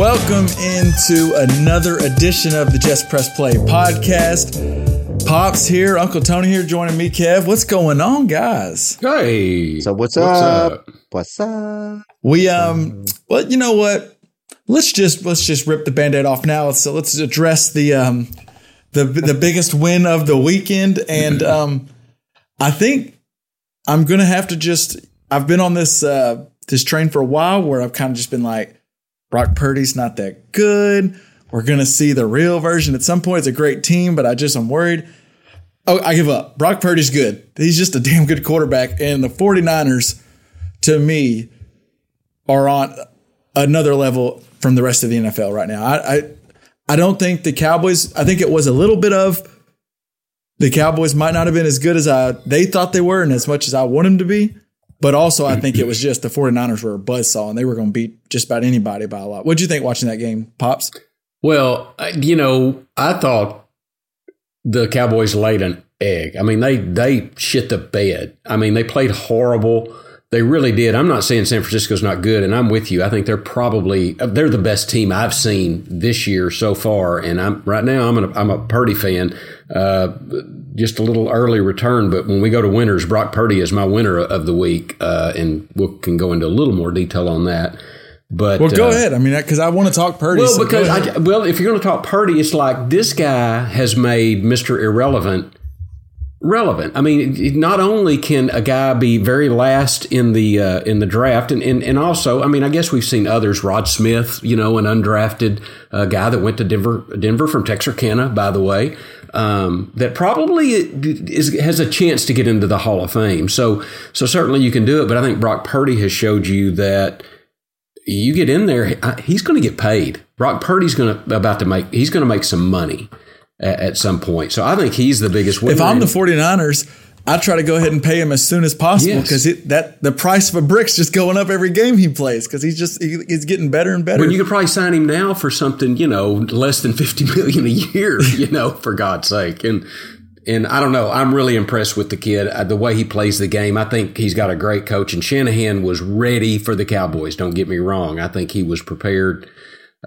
Welcome into another edition of the Just Press Play podcast. Pops here, Uncle Tony here, joining me. Kev, what's going on, guys? Hey. So what's, What's up? up? What's up? We um, well, you know what? Let's just let's just rip the band-aid off now. So let's address the um, the the biggest win of the weekend, and um, I think I'm gonna have to just. I've been on this uh this train for a while where I've kind of just been like, Brock Purdy's not that good. We're gonna see the real version at some point. It's a great team, but I just I'm worried. Oh, I give up. Brock Purdy's good. He's just a damn good quarterback. And the 49ers, to me, are on another level from the rest of the NFL right now. I I, I don't think the Cowboys, I think it was a little bit of the Cowboys might not have been as good as I they thought they were and as much as I want them to be. But also, I think it was just the 49ers were a buzzsaw and they were going to beat just about anybody by a lot. What'd you think watching that game, Pops? Well, you know, I thought the Cowboys laid an egg. I mean, they they shit the bed. I mean, they played horrible. They really did. I'm not saying San Francisco's not good, and I'm with you. I think they're probably they're the best team I've seen this year so far. And I'm right now I'm a, I'm a Purdy fan. Uh, just a little early return, but when we go to winners, Brock Purdy is my winner of the week, uh, and we can go into a little more detail on that. But Well, go uh, ahead. I mean, because I want to talk Purdy. well, so because. I, well, if you're going to talk Purdy, it's like this guy has made Mister Irrelevant relevant. I mean, not only can a guy be very last in the uh, in the draft, and, and and also, I mean, I guess we've seen others. Rod Smith, you know, an undrafted uh, guy that went to Denver, Denver from Texarkana, by the way, um, that probably is has a chance to get into the Hall of Fame. So so certainly you can do it. But I think Brock Purdy has showed you that you get in there, he's going to get paid. Brock Purdy's going to about to make he's going to make some money at, at some point. So I think he's the biggest winner. if I'm the And- 49ers, I try to go ahead and pay him as soon as possible Yes. because that the price of a Brock's just going up every game he plays because he's just he, he's getting better and better. when you could probably sign him now for something, you know, less than fifty million a year, you know, for God's sake. And and I don't know, I'm really impressed with the kid, uh, the way he plays the game. I think he's got a great coach, and Shanahan was ready for the Cowboys. Don't get me wrong. I think he was prepared.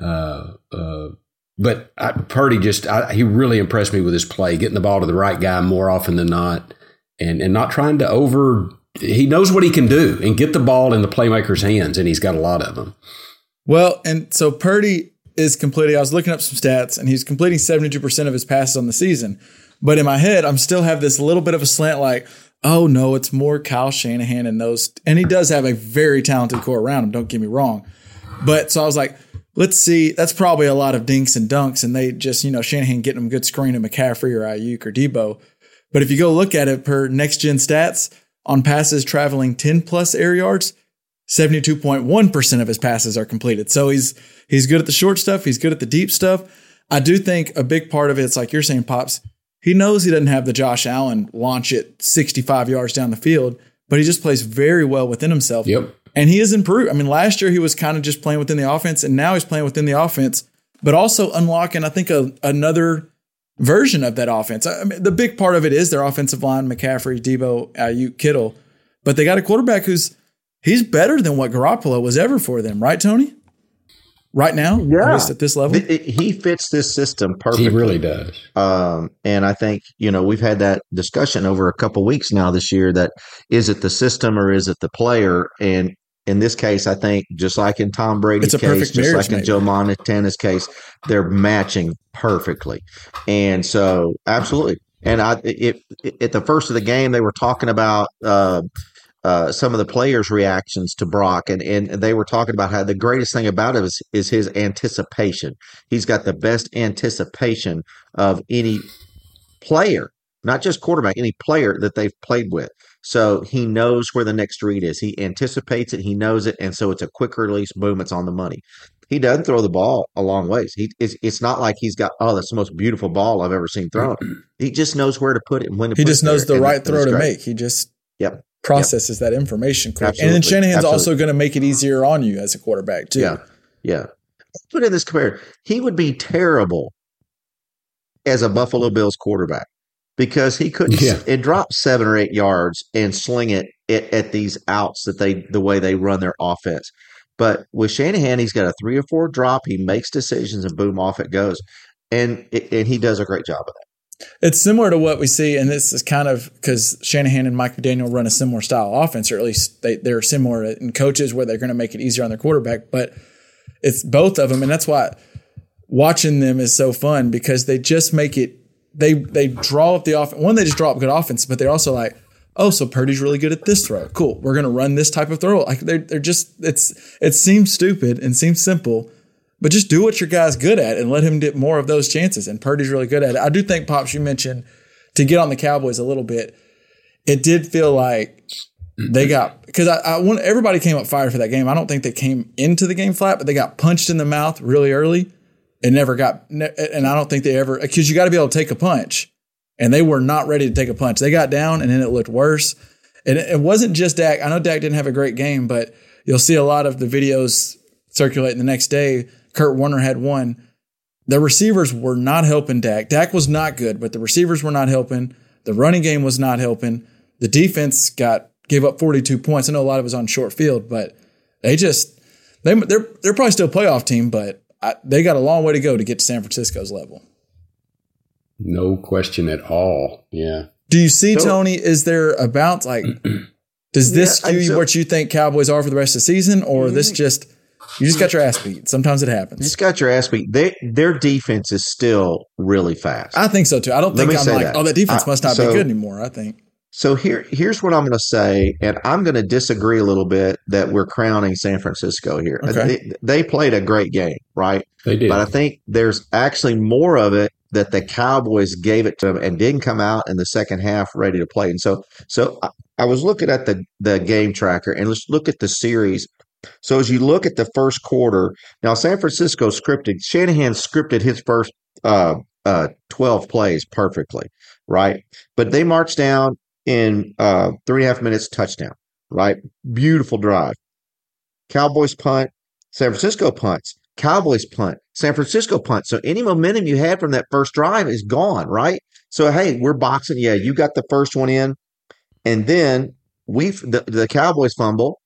Uh, uh, but I, Purdy just I, he really impressed me with his play, getting the ball to the right guy more often than not, and and not trying to over. He knows what he can do and get the ball in the playmaker's hands, and he's got a lot of them. Well, and so Purdy is completing. I was looking up some stats, and he's completing seventy-two percent of his passes on the season. But in my head, I'm still have this little bit of a slant, like, oh no, it's more Kyle Shanahan and those. And he does have a very talented core around him. Don't get me wrong. But so I was like, let's see. That's probably a lot of dinks and dunks, and they just you know Shanahan getting them good screen of McCaffrey or Aiyuk or Debo. But if you go look at it per next gen stats on passes traveling 10 plus air yards, 72.1% of his passes are completed. So he's he's good at the short stuff, he's good at the deep stuff. I do think a big part of it's like you're saying, Pops, he knows he doesn't have the Josh Allen launch it 65 yards down the field, but he just plays very well within himself. Yep. And he has improved. I mean, last year he was kind of just playing within the offense, and now he's playing within the offense, but also unlocking, I think, a, another version of that offense. I mean, the big part of it is their offensive line, McCaffrey, Debo, Aiyuk, Kittle, but they got a quarterback who's he's better than what Garoppolo was ever for them, right, Tony? Right now, Yeah. at least at this level. He fits this system perfectly. He really does. Um, and I think you know we've had that discussion over a couple weeks now this year. That is it the system or is it the player? And in this case, I think just like in Tom Brady's case, just marriage, like in maybe. Joe Montana's case, they're matching perfectly. And so, absolutely. And I, it, it, at the first of the game, they were talking about uh, uh, some of the players' reactions to Brock, and, and they were talking about how the greatest thing about him is, is his anticipation. He's got the best anticipation of any player, not just quarterback, any player that they've played with. So he knows where the next read is. He anticipates it. He knows it, and so it's a quick release. Boom! It's on the money. He doesn't throw the ball a long ways. He it's, it's not like he's got oh that's the most beautiful ball I've ever seen thrown. He just knows where to put it and when to. Put it. He just knows the right throw to make. He just Yep. processes that information quick. And then Absolutely. Shanahan's also going to make it easier on you as a quarterback too. Yeah, yeah. Put in this compare. He would be terrible as a Buffalo Bills quarterback because he couldn't. Yeah. It drop seven or eight yards and sling it at, at these outs that they the way they run their offense. But with Shanahan, he's got a three or four drop. He makes decisions and boom, off it goes, and it, and he does a great job of that. It's similar to what we see, and this is kind of because Shanahan and Mike McDaniel run a similar style offense, or at least they, they're similar in coaches where they're going to make it easier on their quarterback. But it's both of them, and that's why watching them is so fun because they just make it. They they draw up the offense. One, they just draw up good offense, but they're also like, oh, so Purdy's really good at this throw. Cool, we're to run this type of throw. Like they're they're just it's it seems stupid and seems simple, but just do what your guy's good at and let him get more of those chances. And Purdy's really good at it. I do think, Pops, you mentioned to get on the Cowboys a little bit. It did feel like they got because I, I want everybody came up fired for that game. I don't think they came into the game flat, but they got punched in the mouth really early and never got. And I don't think they ever because you got to be able to take a punch, and they were not ready to take a punch. They got down, and then it looked worse. And it, it wasn't just Dak. I know Dak didn't have a great game, but you'll see a lot of the videos circulating the next day. Kurt Warner had one. The receivers were not helping Dak. Dak was not good, but the receivers were not helping. The running game was not helping. The defense got gave up 42 points. I know a lot of it was on short field, but they just they they're they're probably still a playoff team, but I, they got a long way to go to get to San Francisco's level. No question at all. Yeah. Do you see So- Tony? Is there a bounce like? Does this Yeah, I- skew so- what you think Cowboys are for the rest of the season, or this mm-hmm. just you just got your ass beat? Sometimes it happens. You just got your ass beat. They, their defense is still really fast. I think so too. I don't Let think I'm like, that. oh, that defense I- must not so- be good anymore. I think So here, here's what I'm going to say, and I'm going to disagree a little bit that we're crowning San Francisco here. Okay. They, they played a great game, right? They did. But I think there's actually more of it that the Cowboys gave it to them and didn't come out in the second half ready to play. And so, so I, I was looking at the the game tracker and let's look at the series. So as you look at the first quarter, now San Francisco scripted Shanahan scripted his first uh, uh, 12 plays perfectly, right? But they marched down in uh, three and a half minutes, touchdown, right? Beautiful drive. Cowboys punt, San Francisco punts, Cowboys punt, San Francisco punt. So any momentum you had from that first drive is gone, right? So hey, we're boxing. Yeah, you got the first one in, and then we the, the Cowboys fumble,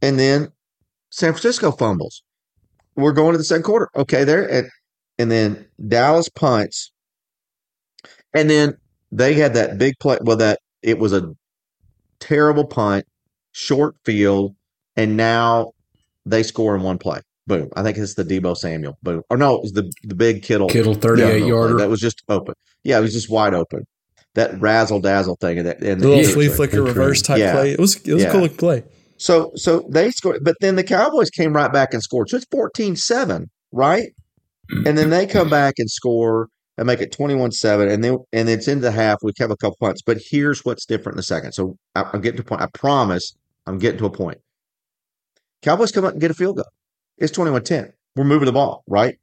and then San Francisco fumbles. We're going to the second quarter. Okay, there and and then Dallas punts, and then they had that big play. Well, that it was a terrible punt, short field, and now they score in one play. Boom. I think it's the Debo Samuel. Boom. Or no, it was the the big Kittle. Kittle 38 yarder. That was just open. Yeah, it was just wide open. That razzle dazzle thing. And that and the little Yeah. flea flicker reverse type Yeah. play. It was it was a cool looking play. So so they scored, but then the Cowboys came right back and scored. So it's 14-7, right? Mm-hmm. And then they come back and score and make it 21-7. And then and it's into the half. We have a couple punts. But here's what's different in a second. So I, I'm getting to a point. I promise I'm getting to a point. Cowboys come up and get a field goal. It's 21-10. We're moving the ball, right?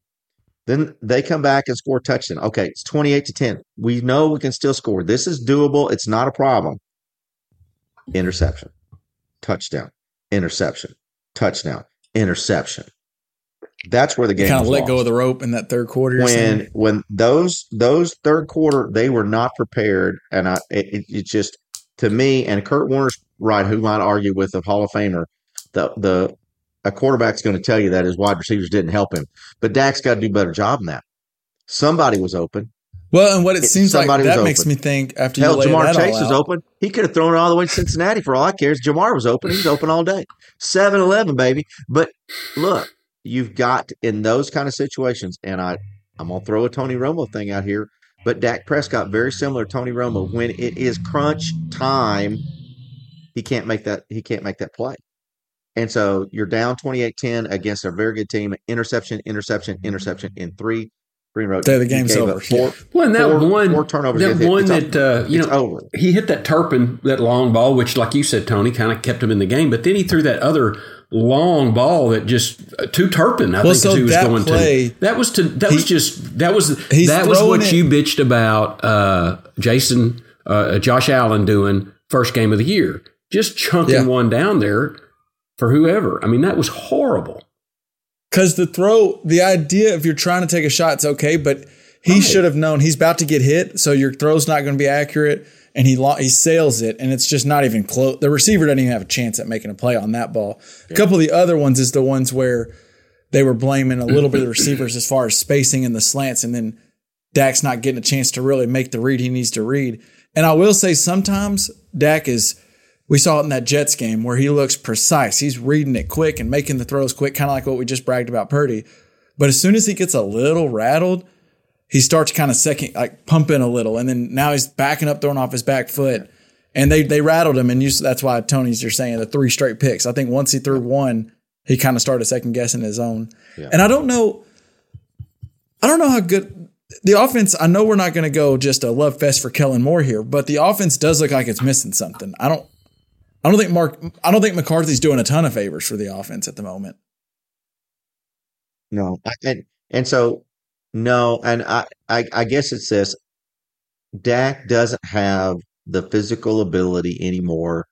Then they come back and score a touchdown. Okay, it's 28 to 10. We know we can still score. This is doable. It's not a problem. Interception touchdown, interception, touchdown, interception. That's where the game Kind of let go of the rope in that third quarter. when when those those third quarter they were not prepared, and I it, it, just to me and Kurt Warner's right, who might argue with the Hall of Famer, the the a quarterback's going to tell you that his wide receivers didn't help him, but Dak's got to do a better job than that. Somebody was open. Well, and what it, It- seems like that makes open. me think after Hell, you Ja'Marr Chase was open. He could have thrown it all the way to Cincinnati for all I care. Jamar was open. He was open all day. 7 Eleven, baby. But look, you've got in those kind of situations, and I, I'm going to throw a Tony Romo thing out here, but Dak Prescott, very similar to Tony Romo. When it is crunch time, he can't make that, he can't make that play. And so you're down 28-10 against a very good team. Interception, interception, interception in three. Three in a row. Say the game's over. up Four, Well, and that four- one, four turnovers. that one it's that uh, you It's know, over. he hit that Turpin, that long ball, which, like you said, Tony, kind of kept him in the game. But then he threw that other long ball that just uh, to Turpin. I Well, think so he was that going play- to. That was to. That was just. That was. he's That was what it- you bitched about. Uh, Jason, uh, Josh Allen doing first game of the year, just chunking Yeah. one down there for whoever. I mean, that was horrible. Because the throw, the idea if you're trying to take a shot, it's okay, but he Right. should have known he's about to get hit, so your throw's not going to be accurate, and he he sails it, and it's just not even close. The receiver doesn't even have a chance at making a play on that ball. A couple of the other ones is the ones where they were blaming a little bit of the receivers as far as spacing and the slants, and then Dak's not getting a chance to really make the read he needs to read. And I will say sometimes Dak is we saw it in that Jets game where he looks precise. He's reading it quick and making the throws quick, kind of like what we just bragged about Purdy. But as soon as he gets a little rattled, he starts kind of second, like pumping a little, and then now he's backing up, throwing off his back foot, and they they rattled him, and you, that's why Tony's you're saying the three straight picks. I think once he threw one, he kind of started second guessing his own, and I don't know, I don't know how good the offense. I know we're not going to go just a love fest for Kellen Moore here, but the offense does look like it's missing something. I don't. I don't think Mark. I don't think McCarthy's doing a ton of favors for the offense at the moment. No, I- and and so no, and I, I I guess it's this. Dak doesn't have the physical ability anymore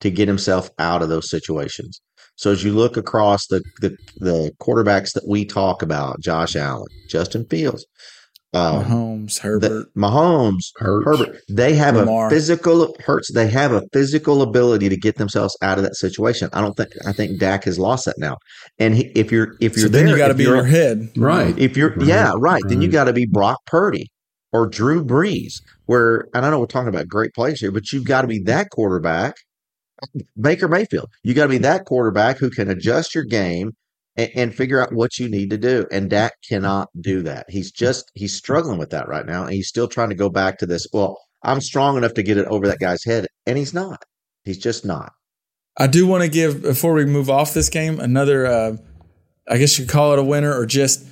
to get himself out of those situations. So as you look across the the, the quarterbacks that we talk about, Josh Allen, Justin Fields, um, Mahomes, the, Herbert, Mahomes, Hurts. Herbert, they have Lamar. a physical hurts. They have a physical ability to get themselves out of that situation. I don't think I think Dak has lost that now. And he, if you're if you're so then you got to be in your head. Right. if you're Right, yeah right, then you got to be Brock Purdy or Drew Brees. Where and I know we're talking about great players here, but you've got to be that quarterback. Baker Mayfield, you got to be that quarterback who can adjust your game and, and figure out what you need to do. And Dak cannot do that. He's just he's struggling with that right now, and he's still trying to go back to this. Well, I'm strong enough to get it over that guy's head, and he's not. He's just not. I do want to give before we move off this game another. Uh, I guess you could call it a winner or just.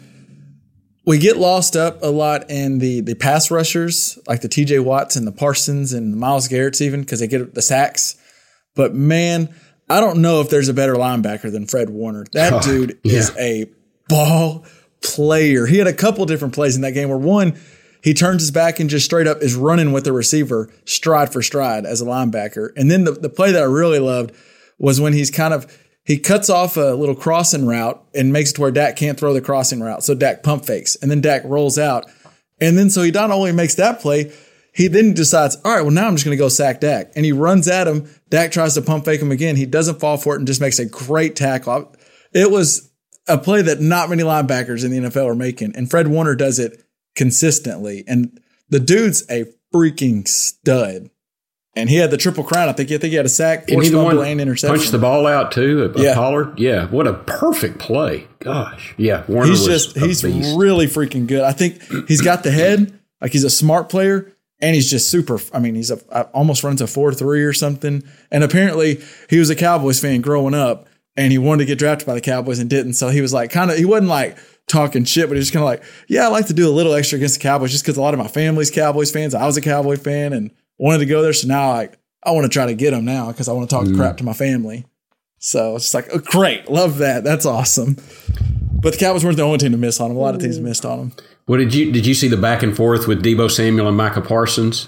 We get lost up a lot in the the pass rushers like the T.J. Watts and the Parsons and the Myles Garrett's even because they get the sacks. But man, I don't know if there's a better linebacker than Fred Warner. That God, dude yeah. is a ball player. He had a couple different plays in that game where one, he turns his back and just straight up is running with the receiver stride for stride as a linebacker. And then the, the play that I really loved was when he's kind of he cuts off a little crossing route and makes it to where Dak can't throw the crossing route. So Dak pump fakes and then Dak rolls out. And then so he not only makes that play, he then decides, all right, well, now I'm just going to go sack Dak. And he runs at him. Dak tries to pump fake him again. He doesn't fall for it and just makes a great tackle. It was a play that not many linebackers in the NFL are making. And Fred Warner does it consistently. And the dude's a freaking stud. And he had the triple crown. I think, I think he had a sack, forced fumble, and interception. punched the ball out too. A, Yeah. Pollard. Yeah. What a perfect play. Gosh. Yeah. Warner he's was just he's beast. really freaking good. I think he's got the head, like he's a smart player, and he's just super. I mean, he's a I- almost runs a four three or something. And apparently, he was a Cowboys fan growing up, and he wanted to get drafted by the Cowboys and didn't. So he was like, kind of, he wasn't like talking shit, but he was kind of like, yeah, I like to do a little extra against the Cowboys just because a lot of my family's Cowboys fans. I was a Cowboy fan and wanted to go there, so now like I want to try to get him now because I want to talk crap to my family. So it's just like, oh, great, love that. That's awesome. But the Cowboys weren't the only team to miss on him. A lot of teams missed on him. What did you did you see the back and forth with Debo Samuel and Micah Parsons?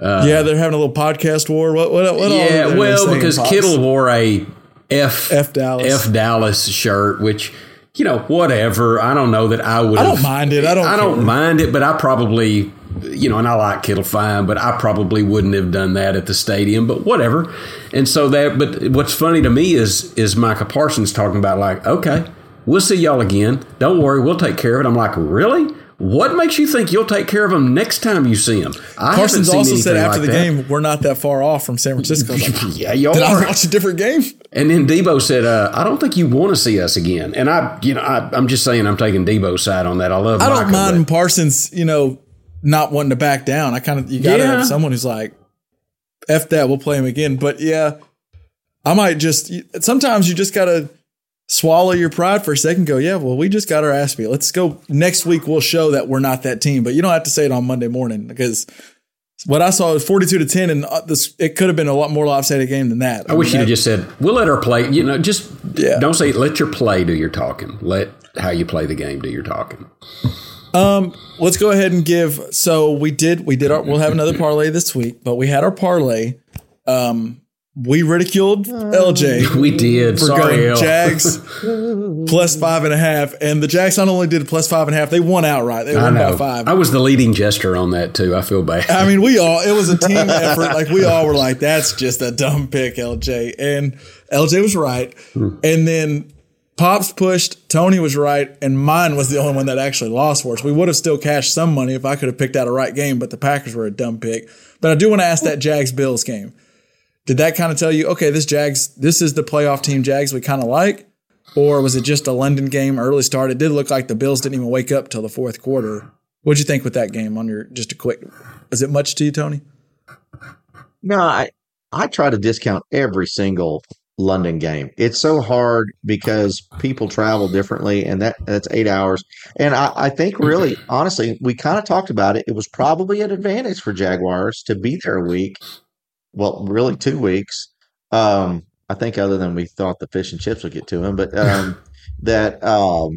Uh, yeah, they're having a little podcast war. What? What? what all yeah, well, because Pops? Kittle wore a F F Dallas. F Dallas shirt, which you know whatever. I don't know that I would. I don't mind it. I don't. I don't mind it, but I probably, you know, and I like Kittle fine, but I probably wouldn't have done that at the stadium. But whatever. And so that, but what's funny to me is is Micah Parsons talking about like, okay, we'll see y'all again. Don't worry, we'll take care of it. I'm like, really? What makes you think you'll take care of them next time you see them? I seen also said after like the that. game, we're not that far off from San Francisco. I like, yeah, you Did I are. watch a different game? And then Debo said, uh, "I don't think you want to see us again." And I, you know, I, I'm just saying, I'm taking Debo's side on that. I love. I don't mind but- Parsons, you know, not wanting to back down. I kind of you got to Yeah. have someone who's like, "F that, we'll play him again." But yeah, I might just. Sometimes you just got to swallow your pride for a second. Go, yeah, well, we just got our ass beat. Let's go next week. We'll show that we're not that team. But you don't have to say it on Monday morning because what I saw was forty-two to ten, and uh, this it could have been a lot more lopsided game than that. I wish mean, you'd have just said, "We'll let her play." You know, just Yeah. don't say let your play do your talking. Let how you play the game do your talking. Um, let's go ahead and give. So we did, we did our. We'll have another parlay this week, but we had our parlay. Um, we ridiculed LJ uh. We did. for Sorry, going Al. Jags plus five and a half, and the Jags not only did plus five and a half, they won outright. They I won by five. I was the leading gesture on that too. I feel bad. I mean, we all, it was a team effort. Like, we all were like, that's just a dumb pick, LJ. And LJ was right. Hmm. And then Pops pushed, Tony was right, and mine was the only one that actually lost for us. We would have still cashed some money if I could have picked out a right game, but the Packers were a dumb pick. But I do want to ask that Jags Bills game. Did that kind of tell you, okay, this Jags, this is the playoff team Jags we kind of like? Or was it just a London game, early start? It did look like the Bills didn't even wake up till the fourth quarter. What'd you think with that game on your just a quick? Is it much to you, Tony? No, I I try to discount every single London game. It's so hard because people travel differently, and that that's eight hours. And I, I think really, honestly, we kind of talked about it. It was probably an advantage for Jaguars to be there a week. Well, really two weeks. Um, I think other than we thought the fish and chips would get to him, but um, that um,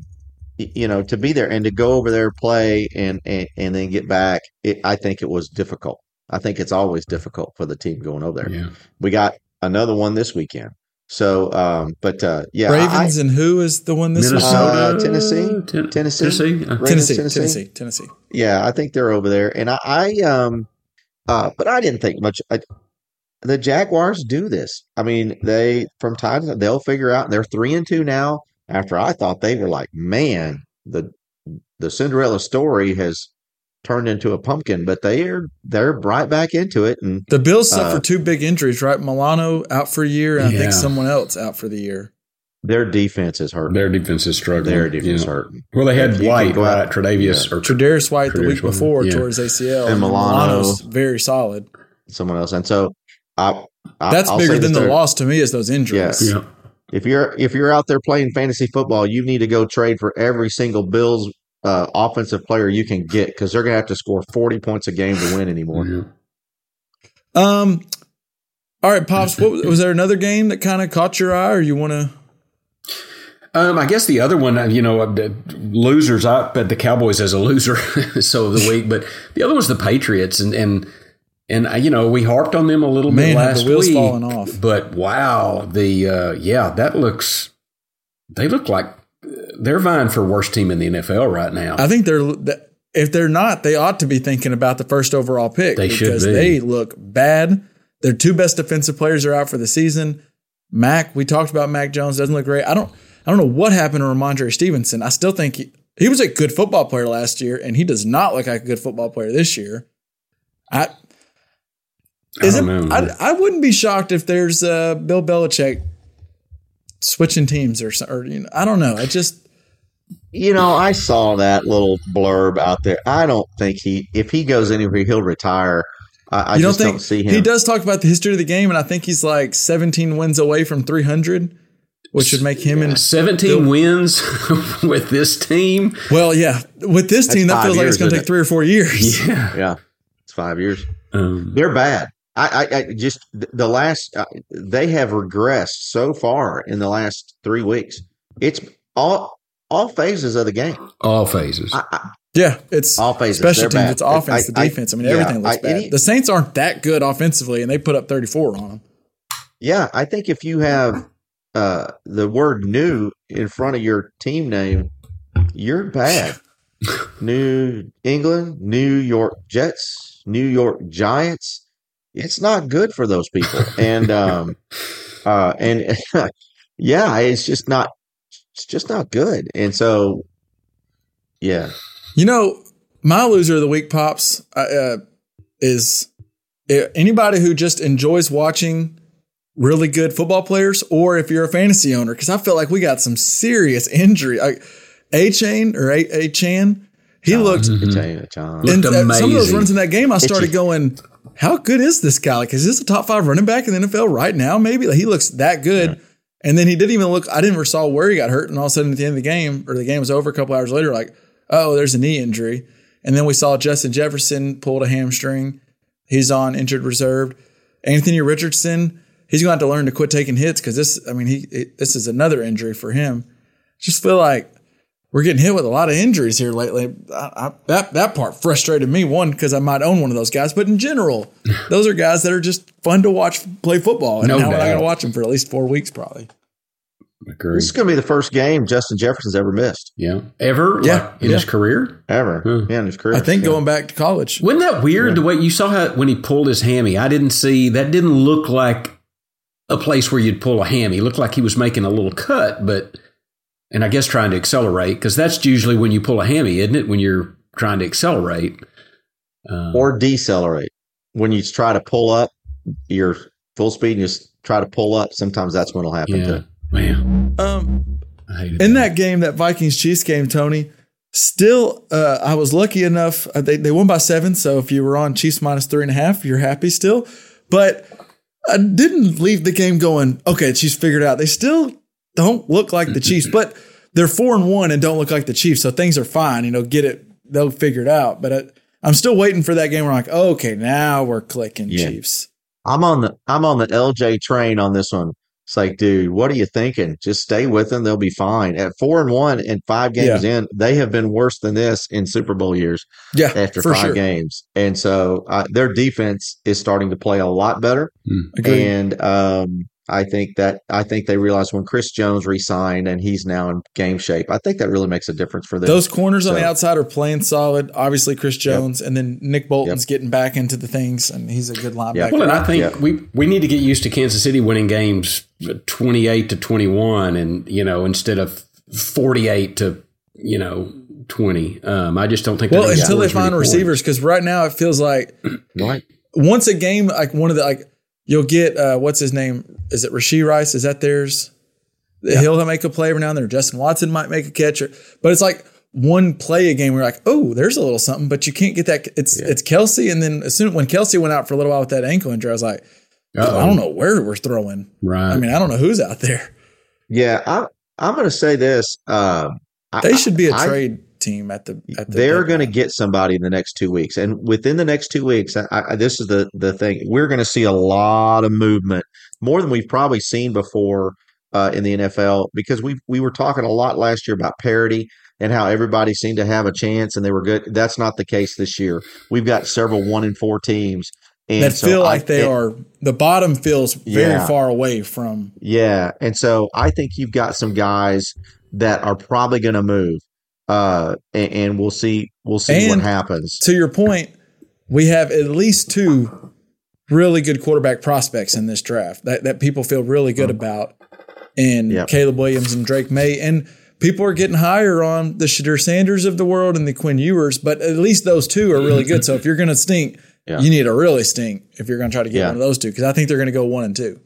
you know to be there and to go over there play and and, and then get back. It, I think it was difficult. I think it's always difficult for the team going over there. Yeah. We got another one this weekend. So, um, but uh, yeah, I- Ravens and who is the one this week? Minnesota, Uh, Tennessee? Ten- Tennessee? Tennessee. Uh, Ravens, Tennessee, Tennessee? Tennessee, Tennessee. yeah, I think they're over there. And I, I um, uh, but I didn't think much. I, the Jaguars do this. I mean, they from time to time they'll figure out. They're three and two now. After I thought they were like, man, the the Cinderella story has turned into a pumpkin, but they're they're right back into it. And The Bills Uh, suffered two big injuries, right? Milano out for a year, and I think someone else out for the year. their defense is hurt. Their defense is struggling. Their defense Yeah. hurt. Well, they had If White, out- right? Tre'Davious or Tredaris White the week before yeah. tore his ACL, And Milano. Milano's very solid. Someone else, and so I. I That's I'll bigger than the loss to me is those injuries. Yes. yeah. If you're if you're out there playing fantasy football, you need to go trade for every single Bills uh, offensive player you can get because they're gonna have to score forty points a game to win anymore. Yeah. Um. All right, pops. What was there another game that kind of caught your eye, or you want to? Um, I guess the other one, uh, you know, uh, losers. I bet the Cowboys as a loser, so of the week. But the other was the Patriots, and and and you know we harped on them a little Man, bit last the wheels week. But wow, the uh, yeah, that looks. They look like they're vying for worst team in the NFL right now. I think they're. If they're not, they ought to be thinking about the first overall pick They should because be. they look bad. Their two best defensive players are out for the season. Mac, we talked about Mac Jones doesn't look great. I don't. I don't know what happened to Rhamondre Stevenson. I still think he, he was a good football player last year, and he does not look like a good football player this year. I is don't it, know. I, I wouldn't be shocked if there's uh, Bill Belichick switching teams or, so- or you know, I don't know. I just You know, I saw that little blurb out there. I don't think he if he goes anywhere he'll retire. I, I you don't just think don't see him. he does talk about the history of the game, and I think he's like 17 wins away from 300, which would make him in. 17 wins with this team. Well, yeah, with this team, that five feels like it's going to take it? three or four years. Yeah. Yeah, it's five years. Um, They're bad. I, I, I just the last uh, they have regressed so far in the last three weeks. It's all all phases of the game. all phases. I, I, Yeah, it's All phases. special teams, it's offense, I- the I- defense. I, mean, yeah, everything looks I- bad. any- the Saints aren't that good offensively, and they put up 34 on them. yeah, I think if you have uh, the word "new" in front of your team name, you're bad. New England, New York Jets, New York Giants. It's not good for those people, and um, uh, and yeah, it's just not. It's just not good, and so yeah, You know, my loser of the week, pops, uh, is uh, anybody who just enjoys watching really good football players, or if you're a fantasy owner, because I felt like we got some serious injury. Like A Chain or A A Chan, he looked John, John. and Looked uh, some of those runs in that game, I started going, "How good is this guy? Like, is this a top five running back in the NFL right now? Maybe like, he looks that good." And then he didn't even look. I didn't ever saw where he got hurt, and all of a sudden at the end of the game, or the game was over a couple hours later, like, "Oh, there's a knee injury." And then we saw Justin Jefferson pulled a hamstring. He's on injured reserve. Anthony Richardson, he's going to have to learn to quit taking hits because this. I mean, he it, this is another injury for him. Just feel like we're getting hit with a lot of injuries here lately. I, I, that that part frustrated me. One because I might own one of those guys, but in general, those are guys that are just fun to watch play football. And No now we're not going to watch them for at least four weeks, probably. Agree. This is going to be the first game Justin Jefferson's ever missed, Yeah. Ever? Yeah, Like, in his career? ever. Hmm. Yeah, in his career. I think Yeah. going back to college. Wasn't that weird the way you saw how when he pulled his hammy? I didn't see that didn't look like a place where you'd pull a hammy. It looked like he was making a little cut, but and I guess trying to accelerate because that's usually when you pull a hammy, isn't it? When you're trying to accelerate. Uh, or decelerate. When you try to pull up your full speed and you just try to pull up, sometimes that's when it'll happen yeah, too. man, Um, I hated in that game, that Vikings Chiefs game, Tony, still, uh, I was lucky enough. uh, They, they won by seven. So if you were on Chiefs minus three and a half, you're happy still. But I didn't leave the game going, okay, Chiefs figured out. They still don't look like the Chiefs, but they're four and one and don't look like the Chiefs. So things are fine. You know, get it, they'll figure it out. But I, I'm still waiting for that game where I'm like, okay, now we're clicking Yeah. Chiefs. I'm on the I'm on the LJ train on this one. It's like, dude, what are you thinking? Just stay with them; they'll be fine. At four and one and five games in, they have been worse than this in Super Bowl years Yeah, after for five sure. games, and so uh, their defense is starting to play a lot better. Agreed. And um, I think that I think they realized when Chris Jones resigned and he's now in game shape. I think that really makes a difference for them. Those corners on the outside are playing solid. Obviously, Chris Jones, and then Nick Bolton's getting back into the things, and he's a good linebacker. Well, and I think Yeah. we we need to get used to Kansas City winning games twenty eight to twenty one, and you know instead of forty eight to you know twenty. Um, I just don't think. they're well, gonna until they find points. receivers, because right now it feels like right? once a game, like one of the like you'll get uh, what's his name? Is it Rasheed Rice? Is that theirs? He'll make a play every now and then. Justin Watson might make a catch, or, but it's like one play a game. We're like, oh, there's a little something, but you can't get that. It's it's Kelce, and then as soon when Kelce went out for a little while with that ankle injury, I was like, Uh-oh. I don't know where we're throwing. Right. I mean, I don't know who's out there. Yeah, I, I'm going to say this. Um, I- They should be a I- trade team at the at the. they're going to get somebody in the next two weeks, and within the next two weeks, I, I, this is the the thing. We're going to see a lot of movement, more than we've probably seen before uh, in the NFL, because we we were talking a lot last year about parity and how everybody seemed to have a chance and they were good. That's not the case this year. We've got several one and four teams, and that so feel I- like they it- are. The bottom feels very Yeah. far away from. Yeah, and so I think you've got some guys that are probably going to move, uh, and, and we'll see. We'll see what happens. To your point, we have at least two really good quarterback prospects in this draft that that people feel really good about, and Yep. Caleb Williams and Drake Maye, and people are getting higher on the Shedeur Sanders of the world and the Quinn Ewers, but at least those two are really good. So if you're going to stink, Yeah. you need to really stink if you're going to try to get Yeah. one of those two because I think they're going to go one and two.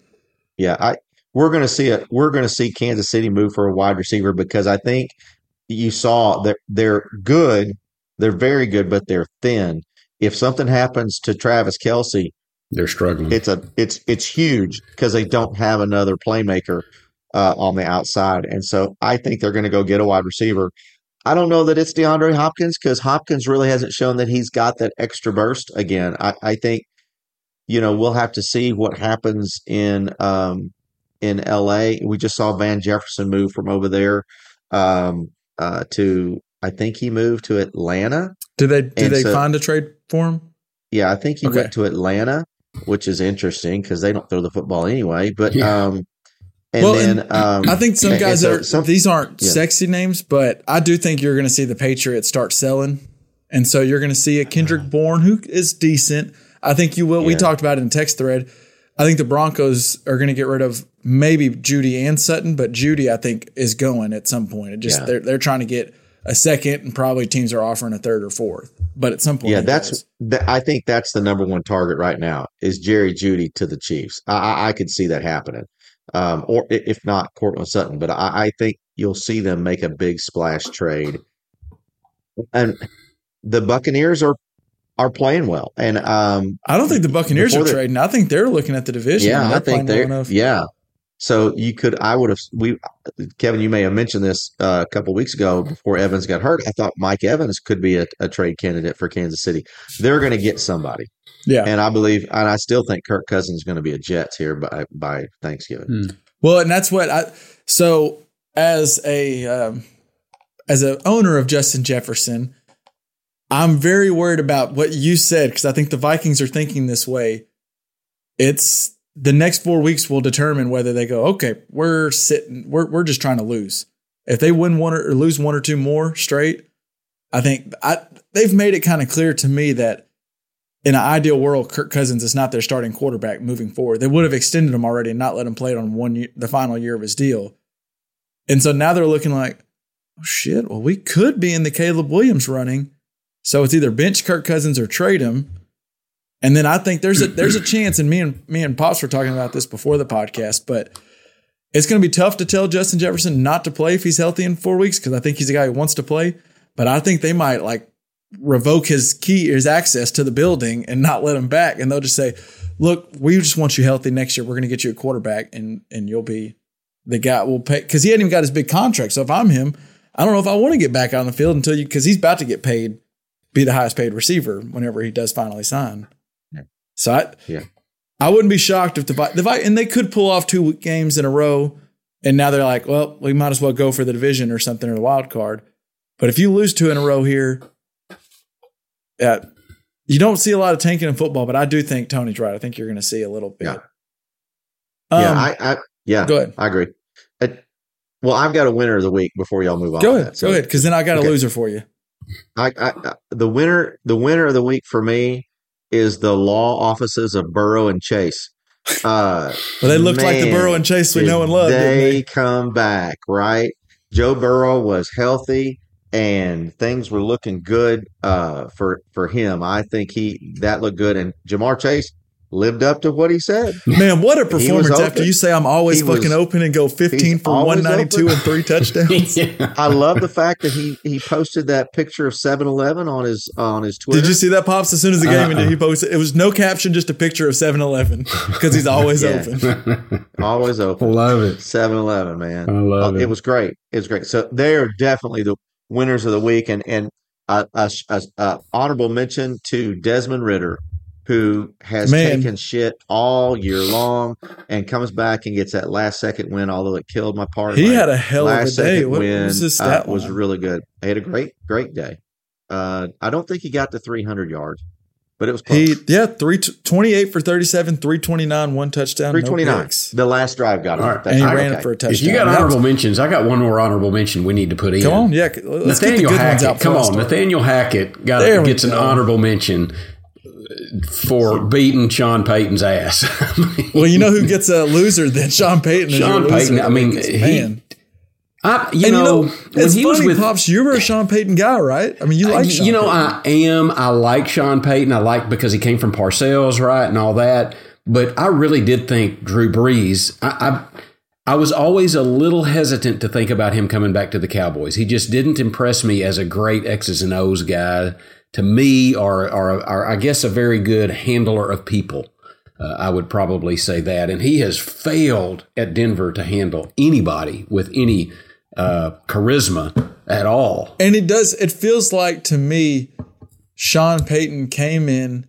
Yeah, I we're going to see it. We're going to see Kansas City move for a wide receiver because I think you saw that they're good. They're very good, but they're thin. If something happens to Travis Kelce, They're struggling. it's a it's it's huge because they don't have another playmaker uh, on the outside, and so I think they're going to go get a wide receiver. I don't know that it's DeAndre Hopkins because Hopkins really hasn't shown that he's got that extra burst again. I, I think you know we'll have to see what happens in um, in L.A. We just saw Van Jefferson move from over there um, uh, to I think he moved to Atlanta. Did they did And they so- find a trade for him? Yeah, I think he Okay. went to Atlanta, which is interesting because they don't throw the football anyway. But Yeah. um, and Well, then and um, I think some and- guys and so are. some- these aren't yeah. sexy names, but I do think you're going to see the Patriots start selling, and so you're going to see a Kendrick Bourne who is decent. I think you will. We talked about it in text thread. I think the Broncos are going to get rid of maybe Jeudy and Sutton, but Jeudy I think is going at some point. It just Yeah. they're they're trying to get a second, and probably teams are offering a third or fourth. But at some point, Yeah, that's. Th- I think that's the number one target right now is Jerry Jeudy to the Chiefs. I, I, I could see that happening, um, or if not Courtland Sutton. But I, I think you'll see them make a big splash trade, and the Buccaneers are are playing well. And um, I don't think the Buccaneers are trading. I think they're looking at the division. yeah, I they're think they. well enough. Yeah. So you could, I would have, we, Kevin, you may have mentioned this uh, a couple weeks ago before Evans got hurt. I thought Mike Evans could be a, a trade candidate for Kansas City. They're going to get somebody. yeah. And I believe, and I still think Kirk Cousins is going to be a Jets here by by Thanksgiving. Well, and that's what I. So as a um, as a owner of Justin Jefferson, I'm very worried about what you said because I think the Vikings are thinking this way. It's the next four weeks will determine whether they go. Okay, we're sitting. We're we're just trying to lose. If they win one or, or lose one or two more straight, I think I they've made it kind of clear to me that in an ideal world, Kirk Cousins is not their starting quarterback moving forward. They would have extended him already and not let him play it on one year, the final year of his deal. And so now they're looking like, oh shit, well, we could be in the Caleb Williams running. So it's either bench Kirk Cousins or trade him. And then I think there's a there's a chance, and me and me and Pops were talking about this before the podcast, but it's going to be tough to tell Justin Jefferson not to play if he's healthy in four weeks because I think he's a guy who wants to play. But I think they might like revoke his key, his access to the building, and not let him back. And they'll just say, "Look, we just want you healthy next year. We're going to get you a quarterback, and and you'll be the guy. We'll pay because he hadn't even got his big contract. So if I'm him, I don't know if I want to get back on the field until you because he's about to get paid, be the highest paid receiver whenever he does finally sign. So I, Yeah. I wouldn't be shocked if the the and they could pull off two games in a row, and now they're like, well, we might as well go for the division or something or the wild card. But if you lose two in a row here, yeah, you don't see a lot of tanking in football. But I do think Tony's right. I think you're going to see a little bit. Yeah. Um, yeah, I, I yeah, go ahead. I agree. Uh, well, I've got a winner of the week before y'all move on. Go ahead. So go ahead. Because then I got Okay. a loser for you. I, I, I- the winner, the winner of the week for me is the law offices of Burrow and Chase. Uh, Well, they looked like the man, Burrow and Chase we know and love. They they? come back, right? Joe Burrow was healthy and things were looking good uh, for for him. I think he that looked good, and Ja'Marr Chase lived up to what he said. Man, what a was performance after you say I'm always He fucking was- open and go 15 for 192 open. and three touchdowns. yeah. I love the fact that he he posted that picture of 7-Eleven on his on his Twitter. Did you see that, Pops? As soon as the game Uh-uh. he posted. It was no caption, just a picture of 7 Eleven because he's always open. Always open. Love it. 7-Eleven, man. I love Uh, it. it was great. It was great. So they are definitely the winners of the week, and and a, a, a, a honorable mention to Desmond Ridder, who has Man. taken shit all year long and comes back and gets that last second win. Although it killed my party, He had a hell of a day. What win was his uh, was really good. He had a great great day. Uh, I don't think he got to 300 yards, but it was close. He yeah, three twenty-eight for 37, 329, one touchdown, no 329. picks. the last drive got him. All right. That's And he right, ran okay. it for a touchdown. If you got honorable mentions, I got one more honorable mention we need to put in. Come on, yeah. Let's get the Nathaniel good ones out. Hackett. Come on. Nathaniel Hackett got There we gets an honorable mention for beating Sean Payton's ass. Well, you know who gets a loser then? Sean Payton. Sean loser. Payton, I mean, he- man. I, you And know, you know, it's he funny, was with pops. You were a Sean Payton guy, right? I mean, you like Sean you know, Payton. I am. I like Sean Payton. I like because he came from Parcells, right, and all that. But I really did think Drew Brees. I, I, I was always a little hesitant to think about him coming back to the Cowboys. He just didn't impress me as a great X's and O's guy to me, are, or, or I guess a very good handler of people. Uh, I would probably say that, and he has failed at Denver to handle anybody with any uh, charisma at all. And it does, it feels like to me, Sean Payton came in.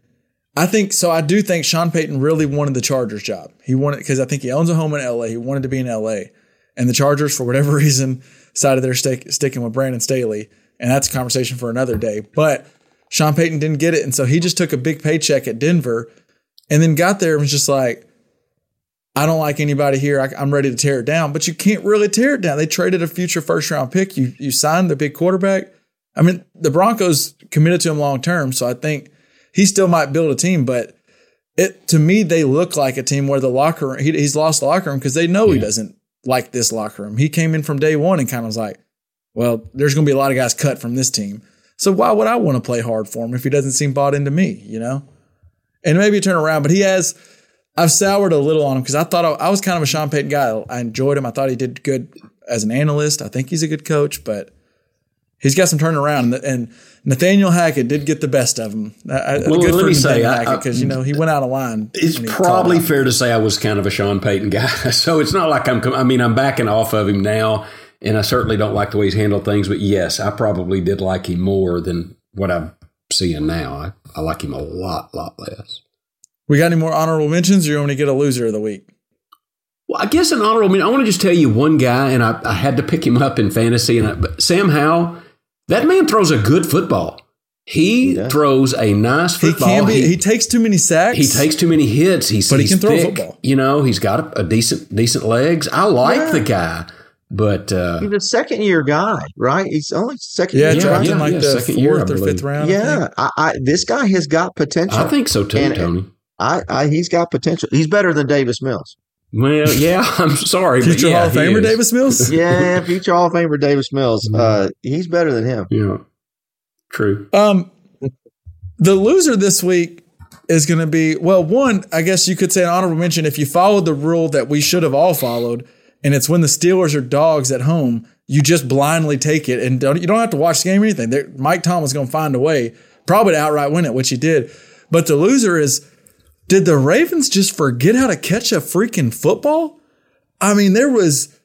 I think so. I do think Sean Payton really wanted the Chargers job. He wanted, because I think he owns a home in LA. He wanted to be in LA. And the Chargers, for whatever reason, decided they're stick, sticking with Brandon Staley. And that's a conversation for another day. But Sean Payton didn't get it. And so he just took a big paycheck at Denver and then got there and was just like, I don't like anybody here. I, I'm ready to tear it down, but you can't really tear it down. They traded a future first round pick. You you signed the big quarterback. I mean, the Broncos committed to him long term, so I think he still might build a team. But it to me, they look like a team where the locker room he, he's lost the locker room because they know he doesn't like this locker room. He came in from day one and kind of was like, Well, there's going to be a lot of guys cut from this team. So why would I want to play hard for him if he doesn't seem bought into me, you know? And maybe turn around, but he has, I've soured a little on him because I thought I, I was kind of a Sean Payton guy. I enjoyed him. I thought he did good as an analyst. I think he's a good coach, but he's got some turnaround. And, and Nathaniel Hackett did get the best of him. I, Well, good let for me say, because, you know, he went out of line. It's probably fair to say I was kind of a Sean Payton guy. So it's not like I'm, I mean, I'm backing off of him now, and I certainly don't like the way he's handled things. But yes, I probably did like him more than what I'm seeing now. I, I like him a lot, lot less. We got any more honorable mentions or you want me to get a loser of the week? Well, I guess an honorable mention. I want to just tell you one guy, and I, I had to pick him up in fantasy. And I, but Sam Howell, that man throws a good football. He, He throws a nice football. He can be, he, takes too many sacks. He takes too many hits. He's But he he's can throw thick. football. You know, he's got a, a decent decent legs. I like Yeah. the guy, but uh, He's a second year guy, right? He's only second Yeah, year. drafted yeah, in like yeah, the second year, I fourth or fifth round. I think. Yeah, I, I, this guy has got potential. I think so too, And- Tony. I, I, he's got potential. He's better than Davis Mills. Well, yeah, I'm sorry, but Future yeah, Hall of he Famer is. Davis Mills. Yeah, future Hall of Famer Davis Mills. Uh, he's better than him. Yeah, true. Um, the loser this week is going to be well. One, I guess you could say an honorable mention if you followed the rule that we should have all followed, and it's when the Steelers are dogs at home, you just blindly take it and don't you don't have to watch the game or anything. There, Mike Tomlin's going to find a way, probably to outright win it, which he did. But the loser is, did the Ravens just forget how to catch a freaking football? I mean, there was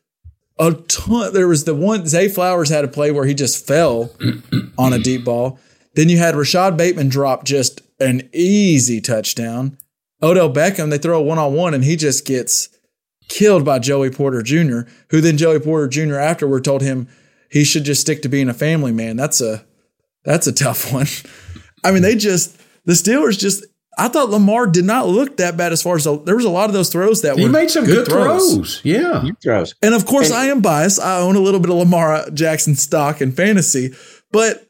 a ton. There was the one Zay Flowers had a play where he just fell on a deep ball. Then you had Rashod Bateman drop just an easy touchdown. Odell Beckham, they throw a one on one and he just gets killed by Joey Porter Jr., who then Joey Porter Jr. afterward told him he should just stick to being a family man. That's a that's a tough one. I mean, they just the Steelers just I thought Lamar did not look that bad as far as the, there was a lot of those throws that He were made some good, throws. Yeah, He throws. and of course, I am biased. I own a little bit of Lamar Jackson stock in fantasy, but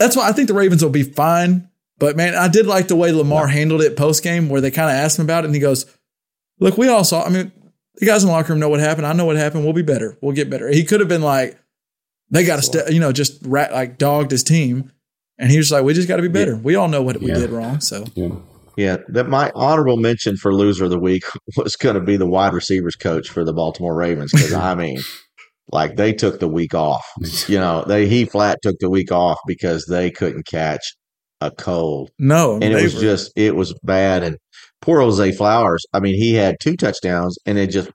that's why I think the Ravens will be fine. But man, I did like the way Lamar handled it post game, where they kind of asked him about it, and he goes, "Look, we all saw. I mean, the guys in the locker room know what happened. I know what happened. We'll be better. We'll get better." He could have been like, "They got to, st- you know, just rat, like dogged his team," and he was like, "We just got to be better. We all know what we Yeah. did wrong." So yeah. Yeah, that my honorable mention for loser of the week was going to be the wide receivers coach for the Baltimore Ravens because I mean, like they took the week off. You know, they he flat took the week off because they couldn't catch a cold, no, and it was were- just it was bad. And poor Jose Flowers, I mean, he had two touchdowns, and it just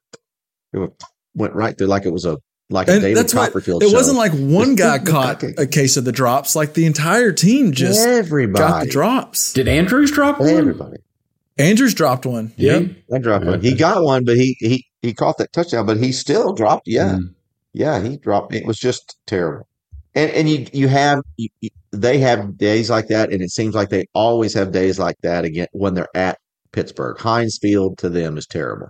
it went right through like it was a like a David that's why Copperfield. it show. wasn't like one guy caught a case of the drops. Like the entire team just everybody, got the drops. Did Andrews drop one? everybody. Andrews dropped one. Yeah. Yep. I dropped one. He got one, but he he he caught that touchdown, but he still dropped. Yeah, Mm. yeah, he dropped. It was just terrible. And and you you have you, you- they have days like that, and it seems like they always have days like that again when they're at Pittsburgh. Heinz Field to them is terrible.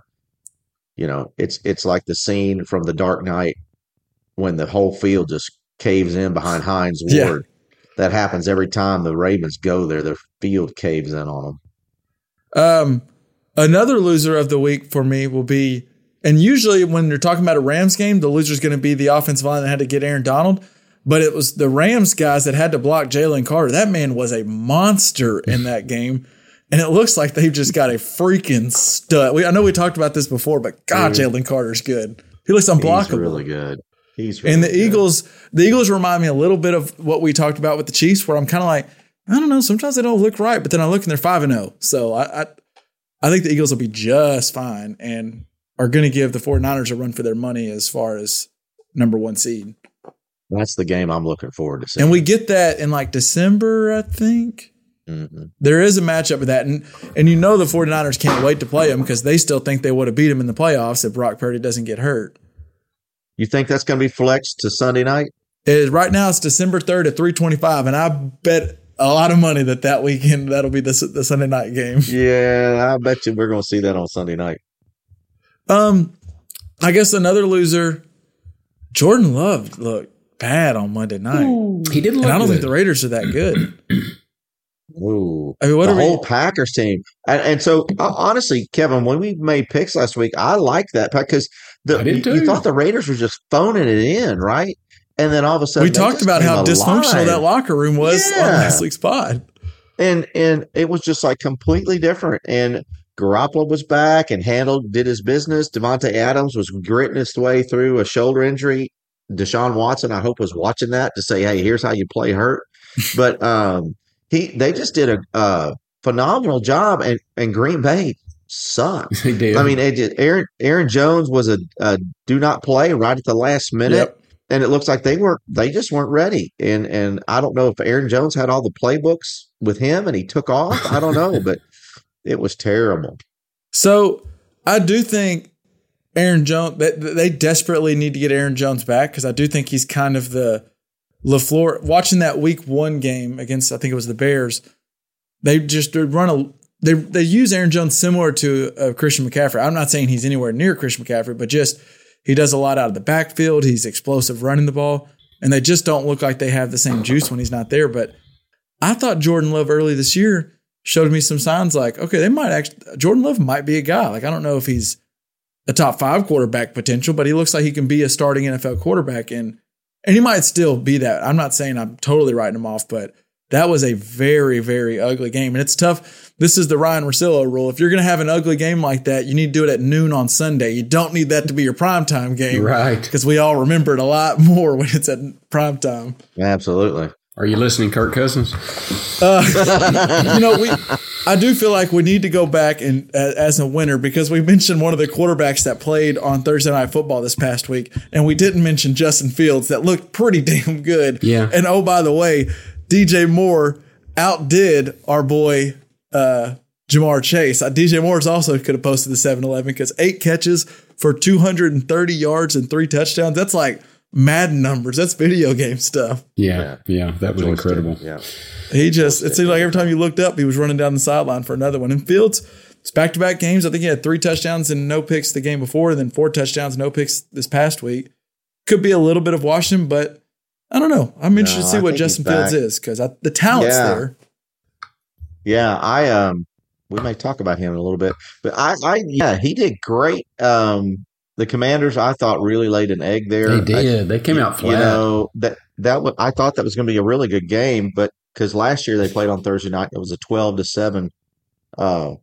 You know, it's it's like the scene from The Dark Knight when the whole field just caves in behind Hines Yeah. Ward. That happens every time the Ravens go there. The field caves in on them. Um, another loser of the week for me will be, and usually when you're talking about a Rams game, the loser is going to be the offensive line that had to get Aaron Donald. But it was the Rams guys that had to block Jalen Carter. That man was a monster in that game. And it looks like they've just got a freaking stud. We, I know we talked about this before, but God, Jalen Carter's good. He looks unblockable. He's really good. He's really And the good. Eagles, the Eagles remind me a little bit of what we talked about with the Chiefs, where I'm kind of like, I don't know, sometimes they don't look right, but then I look and they're five and zero. So I, I, I think the Eagles will be just fine and are going to give the 49ers a run for their money as far as number one seed. That's the game I'm looking forward to seeing. And we get that in like December, I think. Mhm. There is a matchup with that. And, and you know the 49ers can't wait to play them because they still think they would have beat them in the playoffs if Brock Purdy doesn't get hurt. You think that's going to be flexed to Sunday night? It is, right now it's December 3rd at 325, and I bet a lot of money that that weekend that'll be the, the Sunday night game. Yeah, I bet you we're going to see that on Sunday night. Um, I guess another loser, Jordan Love looked bad on Monday night. He didn't look And I don't good. think the Raiders are that good. Ooh, I mean, what the are we- whole Packers team, and, and so uh, honestly, Kevin, when we made picks last week, I liked that because the you, you thought the Raiders were just phoning it in, right? and then all of a sudden we talked about how dysfunctional that locker room was on last week's pod. and and it was just like completely different. And Garoppolo was back and handled did his business. Davante Adams was gritting his way through a shoulder injury. Deshaun Watson, I hope, was watching that to say, "Hey, here's how you play hurt." But um, he they just did a, uh phenomenal job, and and Green Bay sucked. They did. I mean, it just, Aaron Aaron Jones was a, a do not play right at the last minute, Yep. and it looks like they weren't they just weren't ready. And and I don't know if Aaron Jones had all the playbooks with him and he took off. I don't know, but it was terrible. So I do think Aaron Jones that they desperately need to get Aaron Jones back because I do think he's kind of the Lafleur. Watching that Week One game against I think it was the Bears, they just run a they they use Aaron Jones similar to uh, Christian McCaffrey. I'm not saying he's anywhere near Christian McCaffrey, but just he does a lot out of the backfield. He's explosive running the ball, and they just don't look like they have the same juice when he's not there. But I thought Jordan Love early this year showed me some signs like, okay, they might actually, Jordan Love might be a guy. Like, I don't know if he's a top five quarterback potential, but he looks like he can be a starting NFL quarterback. And, and he might still be that. I'm not saying I'm totally writing him off, but that was a very, very ugly game. And it's tough. This is the Ryan Russillo rule. If you're going to have an ugly game like that, you need to do it at noon on Sunday. You don't need that to be your primetime game. Right. Because we all remember it a lot more when it's at primetime. Absolutely. Are you listening, Kirk Cousins? you know, we I do feel like we need to go back and uh, as a winner because we mentioned one of the quarterbacks that played on Thursday Night Football this past week, and we didn't mention Justin Fields that looked pretty damn good. Yeah. And oh, by the way, DJ Moore outdid our boy uh, Ja'Marr Chase. Uh, DJ Moore's also could have posted the 7-Eleven because eight catches for 230 yards and three touchdowns. That's like Madden numbers. That's video game stuff. Yeah, yeah, that was incredible. Yeah. He just, it seemed like every time you looked up, he was running down the sideline for another one. And Fields, it's back to back games. I think he had three touchdowns and no picks the game before, and then four touchdowns, no picks this past week. Could be a little bit of Washington, but I don't know. I'm interested No, to see I what Justin Fields back. is because the talent's Yeah. there. Yeah, I um we may talk about him in a little bit. But I I yeah, he did great. Um the commanders I thought really laid an egg there. They I- did. they came out flat. You know that that I thought that was going to be a really good game, but because last year they played on Thursday night, it was a twelve to seven uh,